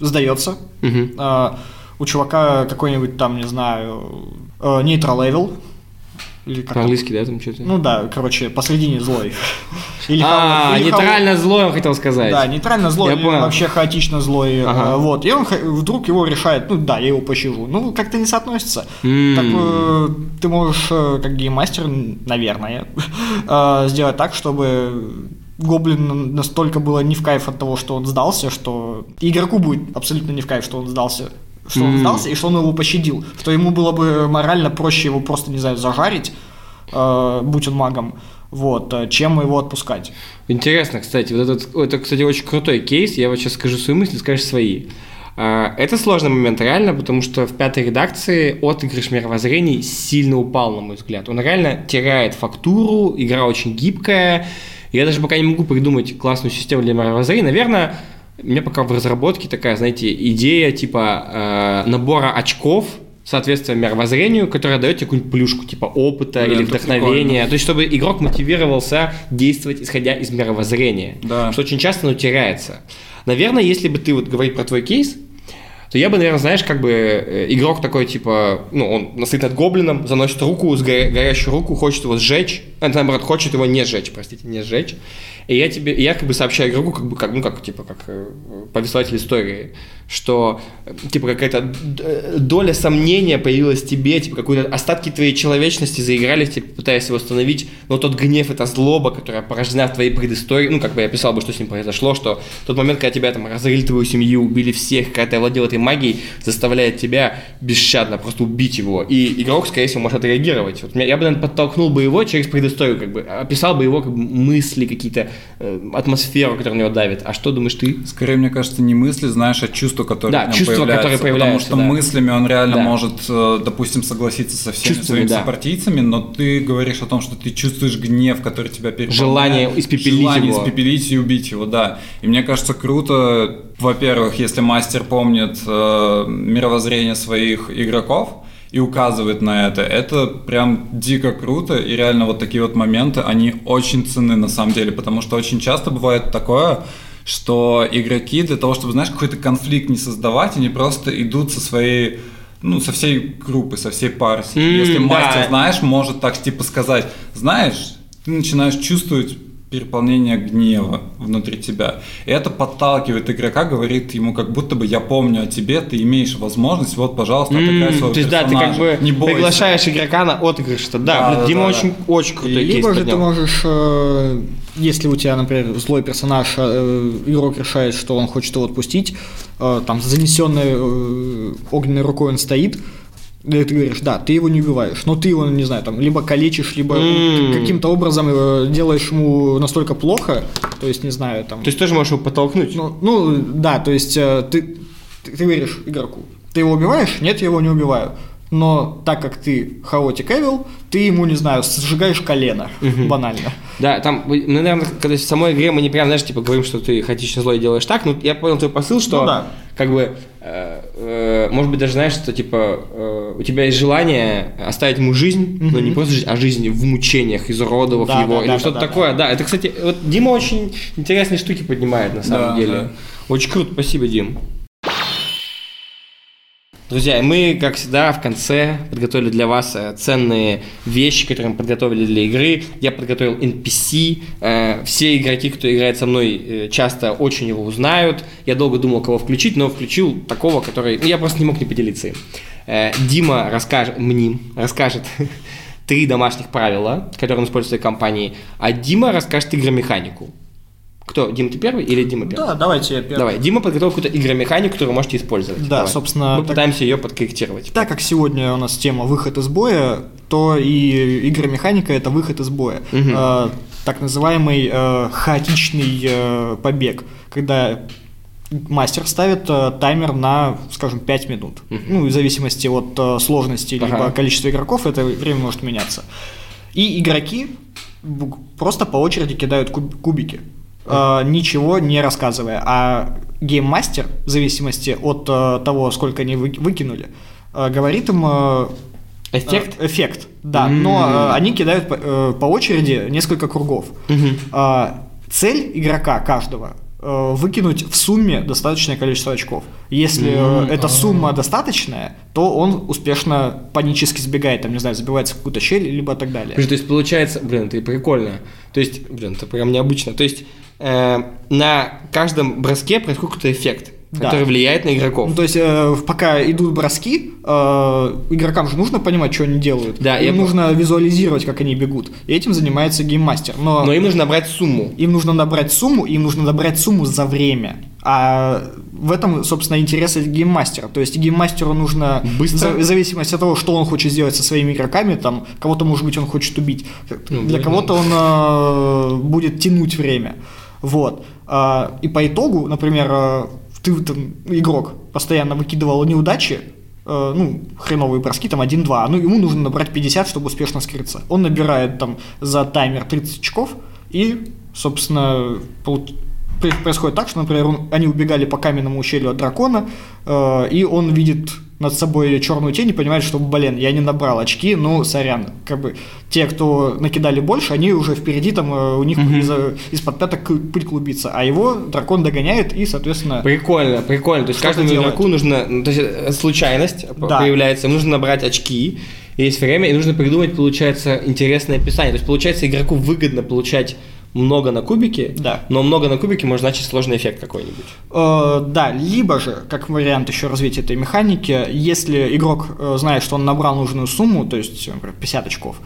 сдается, Мгм. а, у чувака какой-нибудь там, не знаю, neutral evil, или как? По-английски, да, там что-то? Ну да, короче, посредине злой. Или а, хао- или хао- нейтрально злой, он хотел сказать. Да, нейтрально злой, или вообще хаотично злой. э, Ага. Вот. И он вдруг его решает, ну да, я его пощажу. Ну, как-то не соотносится. М. Так э, ты можешь, э, как game master, наверное, э, сделать так, чтобы гоблин настолько было не в кайф от того, что он сдался, что игроку будет абсолютно не в кайф, что он сдался что он сдался и что он его пощадил. Что ему было бы морально проще его просто, не знаю, зажарить, э, будь он магом, вот, э, чем его отпускать. Интересно, кстати, вот этот, это, кстати, очень крутой кейс. Я вот сейчас скажу свои мысли, скажешь свои. А, Это сложный момент, реально, потому что в пятой редакции отыгрыш мировоззрений сильно упал, на мой взгляд. Он реально теряет фактуру, игра очень гибкая. Я даже пока не могу придумать классную систему для мировоззрений. Наверное, у меня пока в разработке такая, знаете, идея типа э, набора очков, соответственно, мировоззрению, которая дает тебе какую-нибудь плюшку, типа опыта Да, или вдохновения. То есть, чтобы игрок мотивировался действовать, исходя из мировоззрения. Да. Что очень часто оно теряется. Наверное, если бы ты вот говорить про твой кейс, то я бы, наверное, знаешь, как бы э, игрок такой, типа, ну, он настоит над гоблином, заносит руку, горя- горящую руку, хочет его сжечь, а, наоборот, хочет его не сжечь, простите, не сжечь. И я тебе, я как бы сообщаю игроку, как бы, как, ну, как, типа, как э, повествователь истории, что, э, типа, какая-то э, доля сомнения появилась тебе, типа, какие-то остатки твоей человечности заиграли в тебе, пытаясь его остановить, но тот гнев, эта злоба, которая порождена в твоей предыстории, ну, как бы я писал бы, что с ним произошло, что тот момент, когда тебя там разорили твою семью, убили всех, когда ты овладел этой магией, заставляет тебя бесщадно просто убить его, и игрок, скорее всего, может отреагировать. Вот меня- я бы, наверное, подтолкнул бы его через предысторию, как бы, описал бы его как бы, мысли, какие-то, э, атмосферу, которая на него давит. А что думаешь ты? Скорее, мне кажется, не мысли, знаешь, а чувства, которые Да, чувства, появляются. которые появляются, Потому что да. мыслями он реально Да. может, э, допустим, согласиться со всеми Чувствами, своими да. сопартийцами, но ты говоришь о том, что ты чувствуешь гнев, который тебя переполняет. Желание испепелить Желание его. испепелить и убить его, да. И мне кажется, круто, во-первых, если мастер помнит э, мировоззрение своих игроков, и указывает на это. Это прям дико круто, и реально вот такие вот моменты, они очень ценны на самом деле, потому что очень часто бывает такое, что игроки для того, чтобы, знаешь, какой-то конфликт не создавать, они просто идут со своей ну, со всей группы, со всей партии. М, Если да. мастер, знаешь, может так типа сказать, знаешь, ты начинаешь чувствовать переполнение гнева внутри тебя. И это подталкивает игрока, говорит ему, как будто бы я помню о тебе, ты имеешь возможность, вот, пожалуйста, отыграй М, своего То есть, да, ты как бы не бойся. приглашаешь игрока на отыгрыш. Да, Да, блин, да, Дима да, очень, да. очень крутой кейс Либо же ты можешь, э, если у тебя, например, злой персонаж, э, игрок решает, что он хочет его отпустить, э, там с занесенной э, огненной рукой он стоит, и ты говоришь, да, ты его не убиваешь, но ты его, не знаю, там, либо калечишь, либо М. каким-то образом э, делаешь ему настолько плохо, то есть, не знаю, там... То есть тоже можешь его подтолкнуть. Ну, ну, да, то есть э, ты, ты, ты говоришь игроку, ты его убиваешь? Нет, я его не убиваю. Но так как ты хаотик Эвил, ты ему, не знаю, сжигаешь колено, банально. Да, там, наверное, когда в самой игре мы не прям, знаешь, типа говорим, что ты хаотично злой делаешь так, ну, я понял твой посыл, что, Ну да. как бы, э, э, может быть, даже знаешь, что, типа, э, у тебя есть желание оставить ему жизнь, но не просто жизнь, а жизнь в мучениях, изуродовав Да, его, да, или да, что-то да, да, такое, да. Это, кстати, вот Дима очень интересные штуки поднимает, на самом Да, деле. да. Очень круто, спасибо, Дим. Друзья, мы, как всегда, в конце подготовили для вас э, ценные вещи, которые мы подготовили для игры. Я подготовил NPC. Э, Все игроки, кто играет со мной, э, часто очень его узнают. Я долго думал, кого включить, но включил такого, который... Ну, я просто не мог не поделиться им. Дима расскажет, мне расскажет три домашних правила, которые он использует в компании, а Дима расскажет игромеханику. Кто? Дима, ты первый или Дима первый? Да, давайте я первый. Давай, Дима подготовил какую-то игромеханику, которую вы можете использовать. Да, Давай. собственно, Мы так- пытаемся ее подкорректировать. Так как сегодня у нас тема выход из боя, то и игромеханика это выход из боя. Мгм. Э, так называемый э, хаотичный э, побег, когда мастер ставит э, таймер на, скажем, 5 минут. Ну, в зависимости от э, сложности Ага. либо количества игроков, это время может меняться. И игроки просто по очереди кидают куб- кубики, э, ничего не рассказывая. А гейммастер, в зависимости от э, того, сколько они вы- выкинули, э, говорит им э, Эффект? э, эффект, да. М. Но э, они кидают по, э, по очереди несколько кругов. Мгм. А, цель игрока каждого э, выкинуть в сумме достаточное количество очков. Если э, эта сумма достаточная, то он успешно панически сбегает, там, не знаю, забивается в какую-то щель, либо так далее. То есть получается, блин, это прикольно. То есть, блин, это прям необычно. То есть э, на каждом броске происходит какой-то эффект, Да. который влияет на игроков. Ну, то есть, э, пока идут броски, э, игрокам же нужно понимать, что они делают. Да, им я нужно визуализировать, как они бегут. И этим занимается гейммастер. Но, Но им нужно набрать сумму. им нужно набрать сумму, им нужно набрать сумму за время. А в этом, собственно, интерес гейммастера. То есть гейммастеру нужно, Быстро? в зависимости от того, что он хочет сделать со своими игроками, там, кого-то, может быть, он хочет убить, Ну, для кого-то он э, будет тянуть время. Вот. А, и по итогу, например, э, ты там, игрок постоянно выкидывал неудачи, э, ну, хреновые броски, там 1-2, ну, ему нужно набрать 50, чтобы успешно скрыться. Он набирает там за таймер 30 очков, и, собственно, происходит так, что, например, он- они убегали по каменному ущелью от дракона, и он видит над собой черную тень и понимает, что, блин, я не набрал очки, ну, сорян. Как бы те, кто накидали больше, они уже впереди, там э, у них из- из-под пяток пыль клубится, а его дракон догоняет и, соответственно... Прикольно, прикольно. То есть каждому делает. игроку нужно, ну, то есть э, случайность Да. появляется, нужно набрать очки, есть время, и нужно придумать, получается, интересное описание. То есть, получается, игроку выгодно получать много на кубике, Да. но много на кубике может значить сложный эффект какой-нибудь. Э, да, либо же, как вариант еще развития этой механики, если игрок э, знает, что он набрал нужную сумму, то есть, например, 50 очков,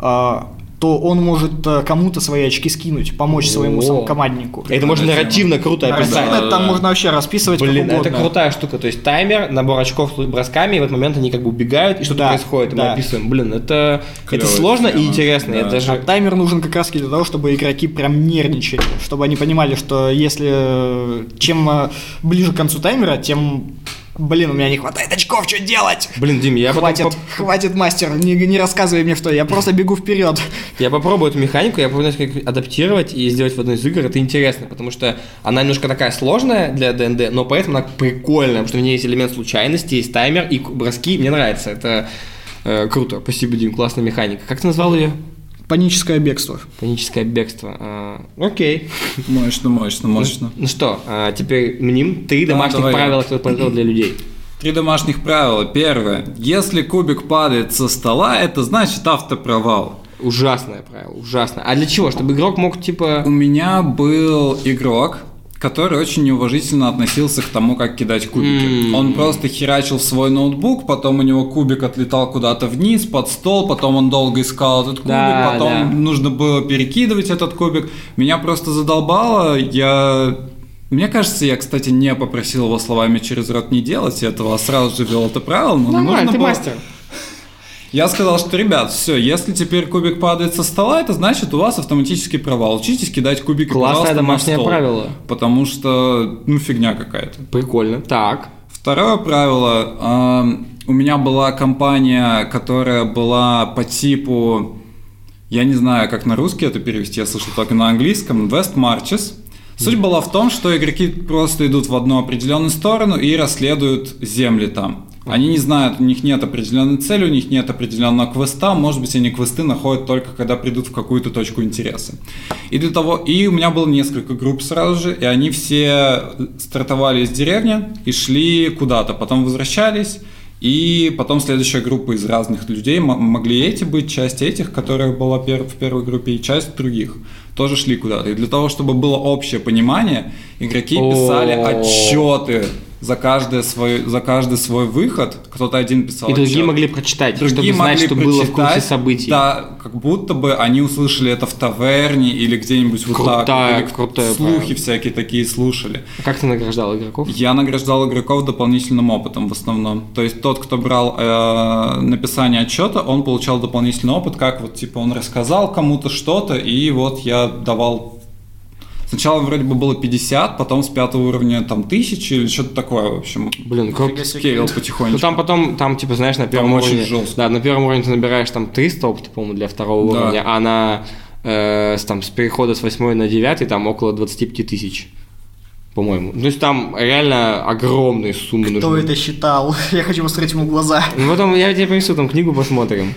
э, то он может э, кому-то свои очки скинуть, помочь своему О. самокоманднику. Это можно нарративно круто описать. Нарративно там можно вообще расписывать Блин, как это крутая штука. То есть таймер, набор очков с бросками, и в этот момент они как бы убегают, и что-то Да, происходит, и мы описываем. Блин, это, это сложно и интересно. Да. даже... А таймер нужен как раз для того, чтобы игроки прям нервничали, чтобы они понимали, что если э, чем э, ближе к концу таймера, тем, блин, у меня не хватает очков, что делать? Блин, Дим, я потом хватит, поп- хватит, мастер, не, не рассказывай мне что, я просто бегу вперед. Я попробую эту механику, я попробую как адаптировать и сделать в одной из игр. Это интересно, потому что она немножко такая сложная для ДНД, но при этом она прикольная, потому что в ней есть элемент случайности, есть таймер и броски. Мне нравится. Это э, круто. Спасибо, Дим, классная механика. Как ты назвал ее? Паническое бегство. Паническое бегство. А, окей. Мощно, мощно, мощно. Ну что, а, теперь мним три Да, домашних давай. правила, которые подготовил для людей. Три домашних правила. Первое. Если кубик падает со стола, это значит автопровал. Ужасное правило, ужасно. А для чего? Чтобы игрок мог, типа... У меня был игрок, который очень неуважительно относился к тому, как кидать кубики. М. Он просто херачил свой ноутбук, потом у него кубик отлетал куда-то вниз, под стол, потом он долго искал этот кубик, Да, потом да. нужно было перекидывать этот кубик. Меня просто задолбало, я... Мне кажется, я, кстати, не попросил его словами через рот не делать этого, а сразу же ввел это правило. но Нормально, нужно ты было- мастер. Я сказал, что, ребят, все, если теперь кубик падает со стола, это значит у вас автоматический провал. Учитесь кидать кубики, Классное пожалуйста, на домашнее стол. правило. Потому что, ну, фигня какая-то. Прикольно. Так. Второе правило. у меня была компания, которая была по типу... Я не знаю, как на русский это перевести, я слышал только на английском. West Marches. Суть была в том, что игроки просто идут в одну определенную сторону и расследуют земли там. Они не знают, у них нет определенной цели, у них нет определенного квеста, может быть, они квесты находят только когда придут в какую-то точку интереса. И для того, и у меня было несколько групп сразу же, и они все стартовали из деревни и шли куда-то, потом возвращались, И потом следующая группа из разных людей могли эти быть, часть этих, которая была в первой группе, и часть других тоже шли куда-то. И для того, чтобы было общее понимание, игроки писали отчеты за каждый свой, за каждый свой выход. Кто-то один писал. И другие отчет. могли прочитать, другие чтобы знать, что было в курсе событий. Да, как будто бы они услышали это в таверне или где-нибудь вот крутая, так. Или крутая, слухи правильно. всякие такие слушали. А как ты награждал игроков? Я награждал игроков дополнительным опытом в основном. То есть тот, кто брал э, написание отчета, он получал дополнительный опыт, как вот типа он рассказал кому-то что-то, и вот я давал Сначала вроде бы было 50, потом с пятого уровня там 1000 или что-то такое, в общем. Блин, как скейл потихонечку. Ну там потом, там типа, знаешь, на первом там уровне... Очень жестко. Да, на первом уровне ты набираешь там 300 опыта, по-моему, для второго да. уровня, а на э, с, там, с перехода с 8 на 9 там около 25 тысяч по-моему. То есть там реально огромные суммы Кто нужны. это считал? Я хочу посмотреть ему глаза. Ну, потом я тебе принесу там книгу, посмотрим.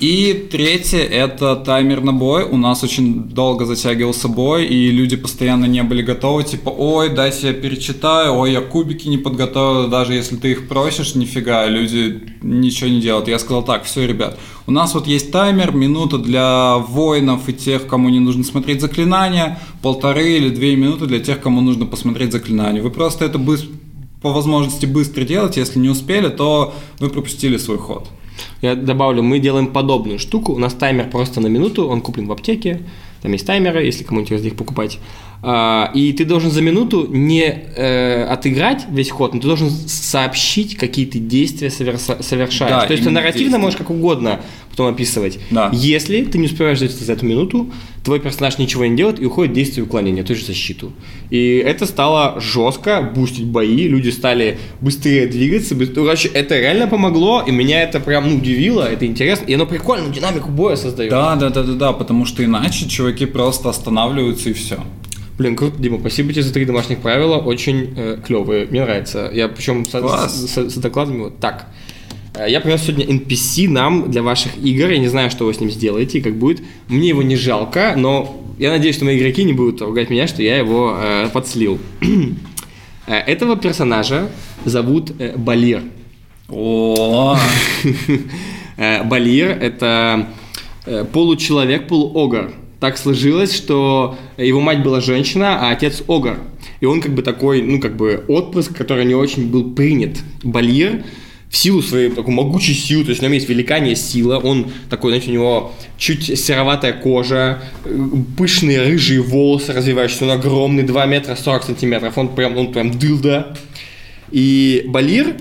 И третье – это таймер на бой. У нас очень долго затягивался бой, и люди постоянно не были готовы. Типа, ой, дайте я перечитаю, ой, я кубики не подготовил. Даже если ты их просишь, нифига, люди ничего не делают. Я сказал так, все, ребят, у нас вот есть таймер, минута для воинов и тех, кому не нужно смотреть заклинания, полторы или две минуты для тех, кому нужно посмотреть заклинания. Вы просто это быстро по возможности быстро делать, если не успели, то вы пропустили свой ход. Я добавлю, мы делаем подобную штуку. У нас таймер просто на минуту, он куплен в аптеке. Там есть таймеры, если кому интересно их покупать. А, и ты должен за минуту не э, отыграть весь ход, но ты должен сообщить, какие ты действия соверша, совершаешь. Да, То есть ты нарративно действия. можешь как угодно потом описывать. Да. Если ты не успеваешь сделать за эту минуту, твой персонаж ничего не делает и уходит действие уклонения, то есть защиту. И это стало жестко бустить бои, люди стали быстрее двигаться. Быстрее. Короче, это реально помогло, и меня это прям ну, удивило, это интересно, и оно прикольно, динамику боя создает. Да, да, да, да, да, потому что иначе чуваки просто останавливаются и все. Блин, круто, Дима, спасибо тебе за три домашних правила, очень э, клевые, мне нравится. Я причем с, с, с, с докладами вот так. Э, я принес сегодня NPC нам для ваших игр. Я не знаю, что вы с ним сделаете и как будет. Мне его не жалко, но я надеюсь, что мои игроки не будут ругать меня, что я его э, подслил. Э, этого персонажа зовут э, Балир. О, э, Балир это получеловек, полуогр так сложилось, что его мать была женщина, а отец огр. И он как бы такой, ну как бы отпрыск, который не очень был принят. Бальер в силу своей такой могучей силы, то есть у него есть великания сила, он такой, знаете, у него чуть сероватая кожа, пышные рыжие волосы развивающиеся, он огромный, 2 метра 40 сантиметров, он прям, он прям дылда. И Балир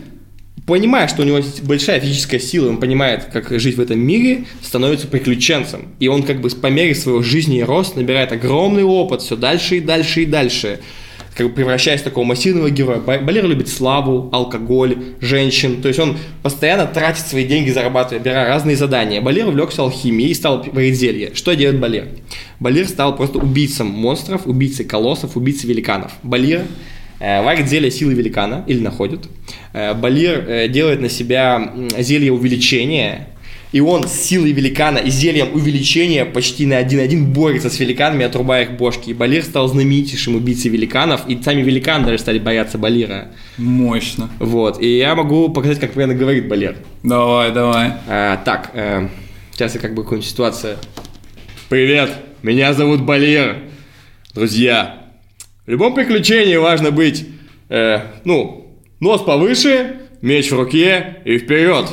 понимая, что у него есть большая физическая сила, он понимает, как жить в этом мире, становится приключенцем. И он как бы по мере своего жизни и роста набирает огромный опыт все дальше и дальше и дальше как бы превращаясь в такого массивного героя. Балер любит славу, алкоголь, женщин. То есть он постоянно тратит свои деньги, зарабатывая, беря разные задания. Балер увлекся алхимией и стал варить зелье. Что делает Балер? Балер стал просто убийцем монстров, убийцей колоссов, убийцей великанов. Балер варит зелье силы великана или находит. Э, Балир э, делает на себя зелье увеличения, и он с силой великана и зельем увеличения почти на один-один борется с великанами, отрубая их бошки. И Балир стал знаменитейшим убийцей великанов, и сами великаны даже стали бояться Балира. Мощно. Вот, и я могу показать, как примерно говорит Балир. Давай, давай. А, так, э, сейчас я как бы какую-нибудь ситуацию. Привет, меня зовут Балир. Друзья, в любом приключении важно быть, э, ну, нос повыше, меч в руке и вперед.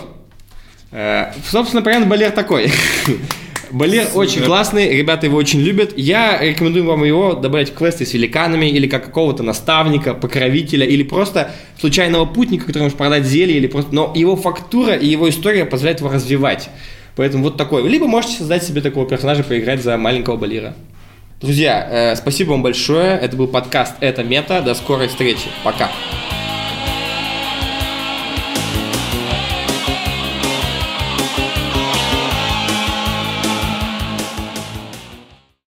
Э, собственно, примерно Балер такой. Балер очень классный, ребята его очень любят. Я рекомендую вам его добавить в квесты с великанами или как какого-то наставника, покровителя или просто случайного путника, который может продать зелье или просто... Но его фактура и его история позволяют его развивать. Поэтому вот такой. Либо можете создать себе такого персонажа, поиграть за маленького Балира. Друзья, э, спасибо вам большое. Это был подкаст «Это мета». До скорой встречи. Пока.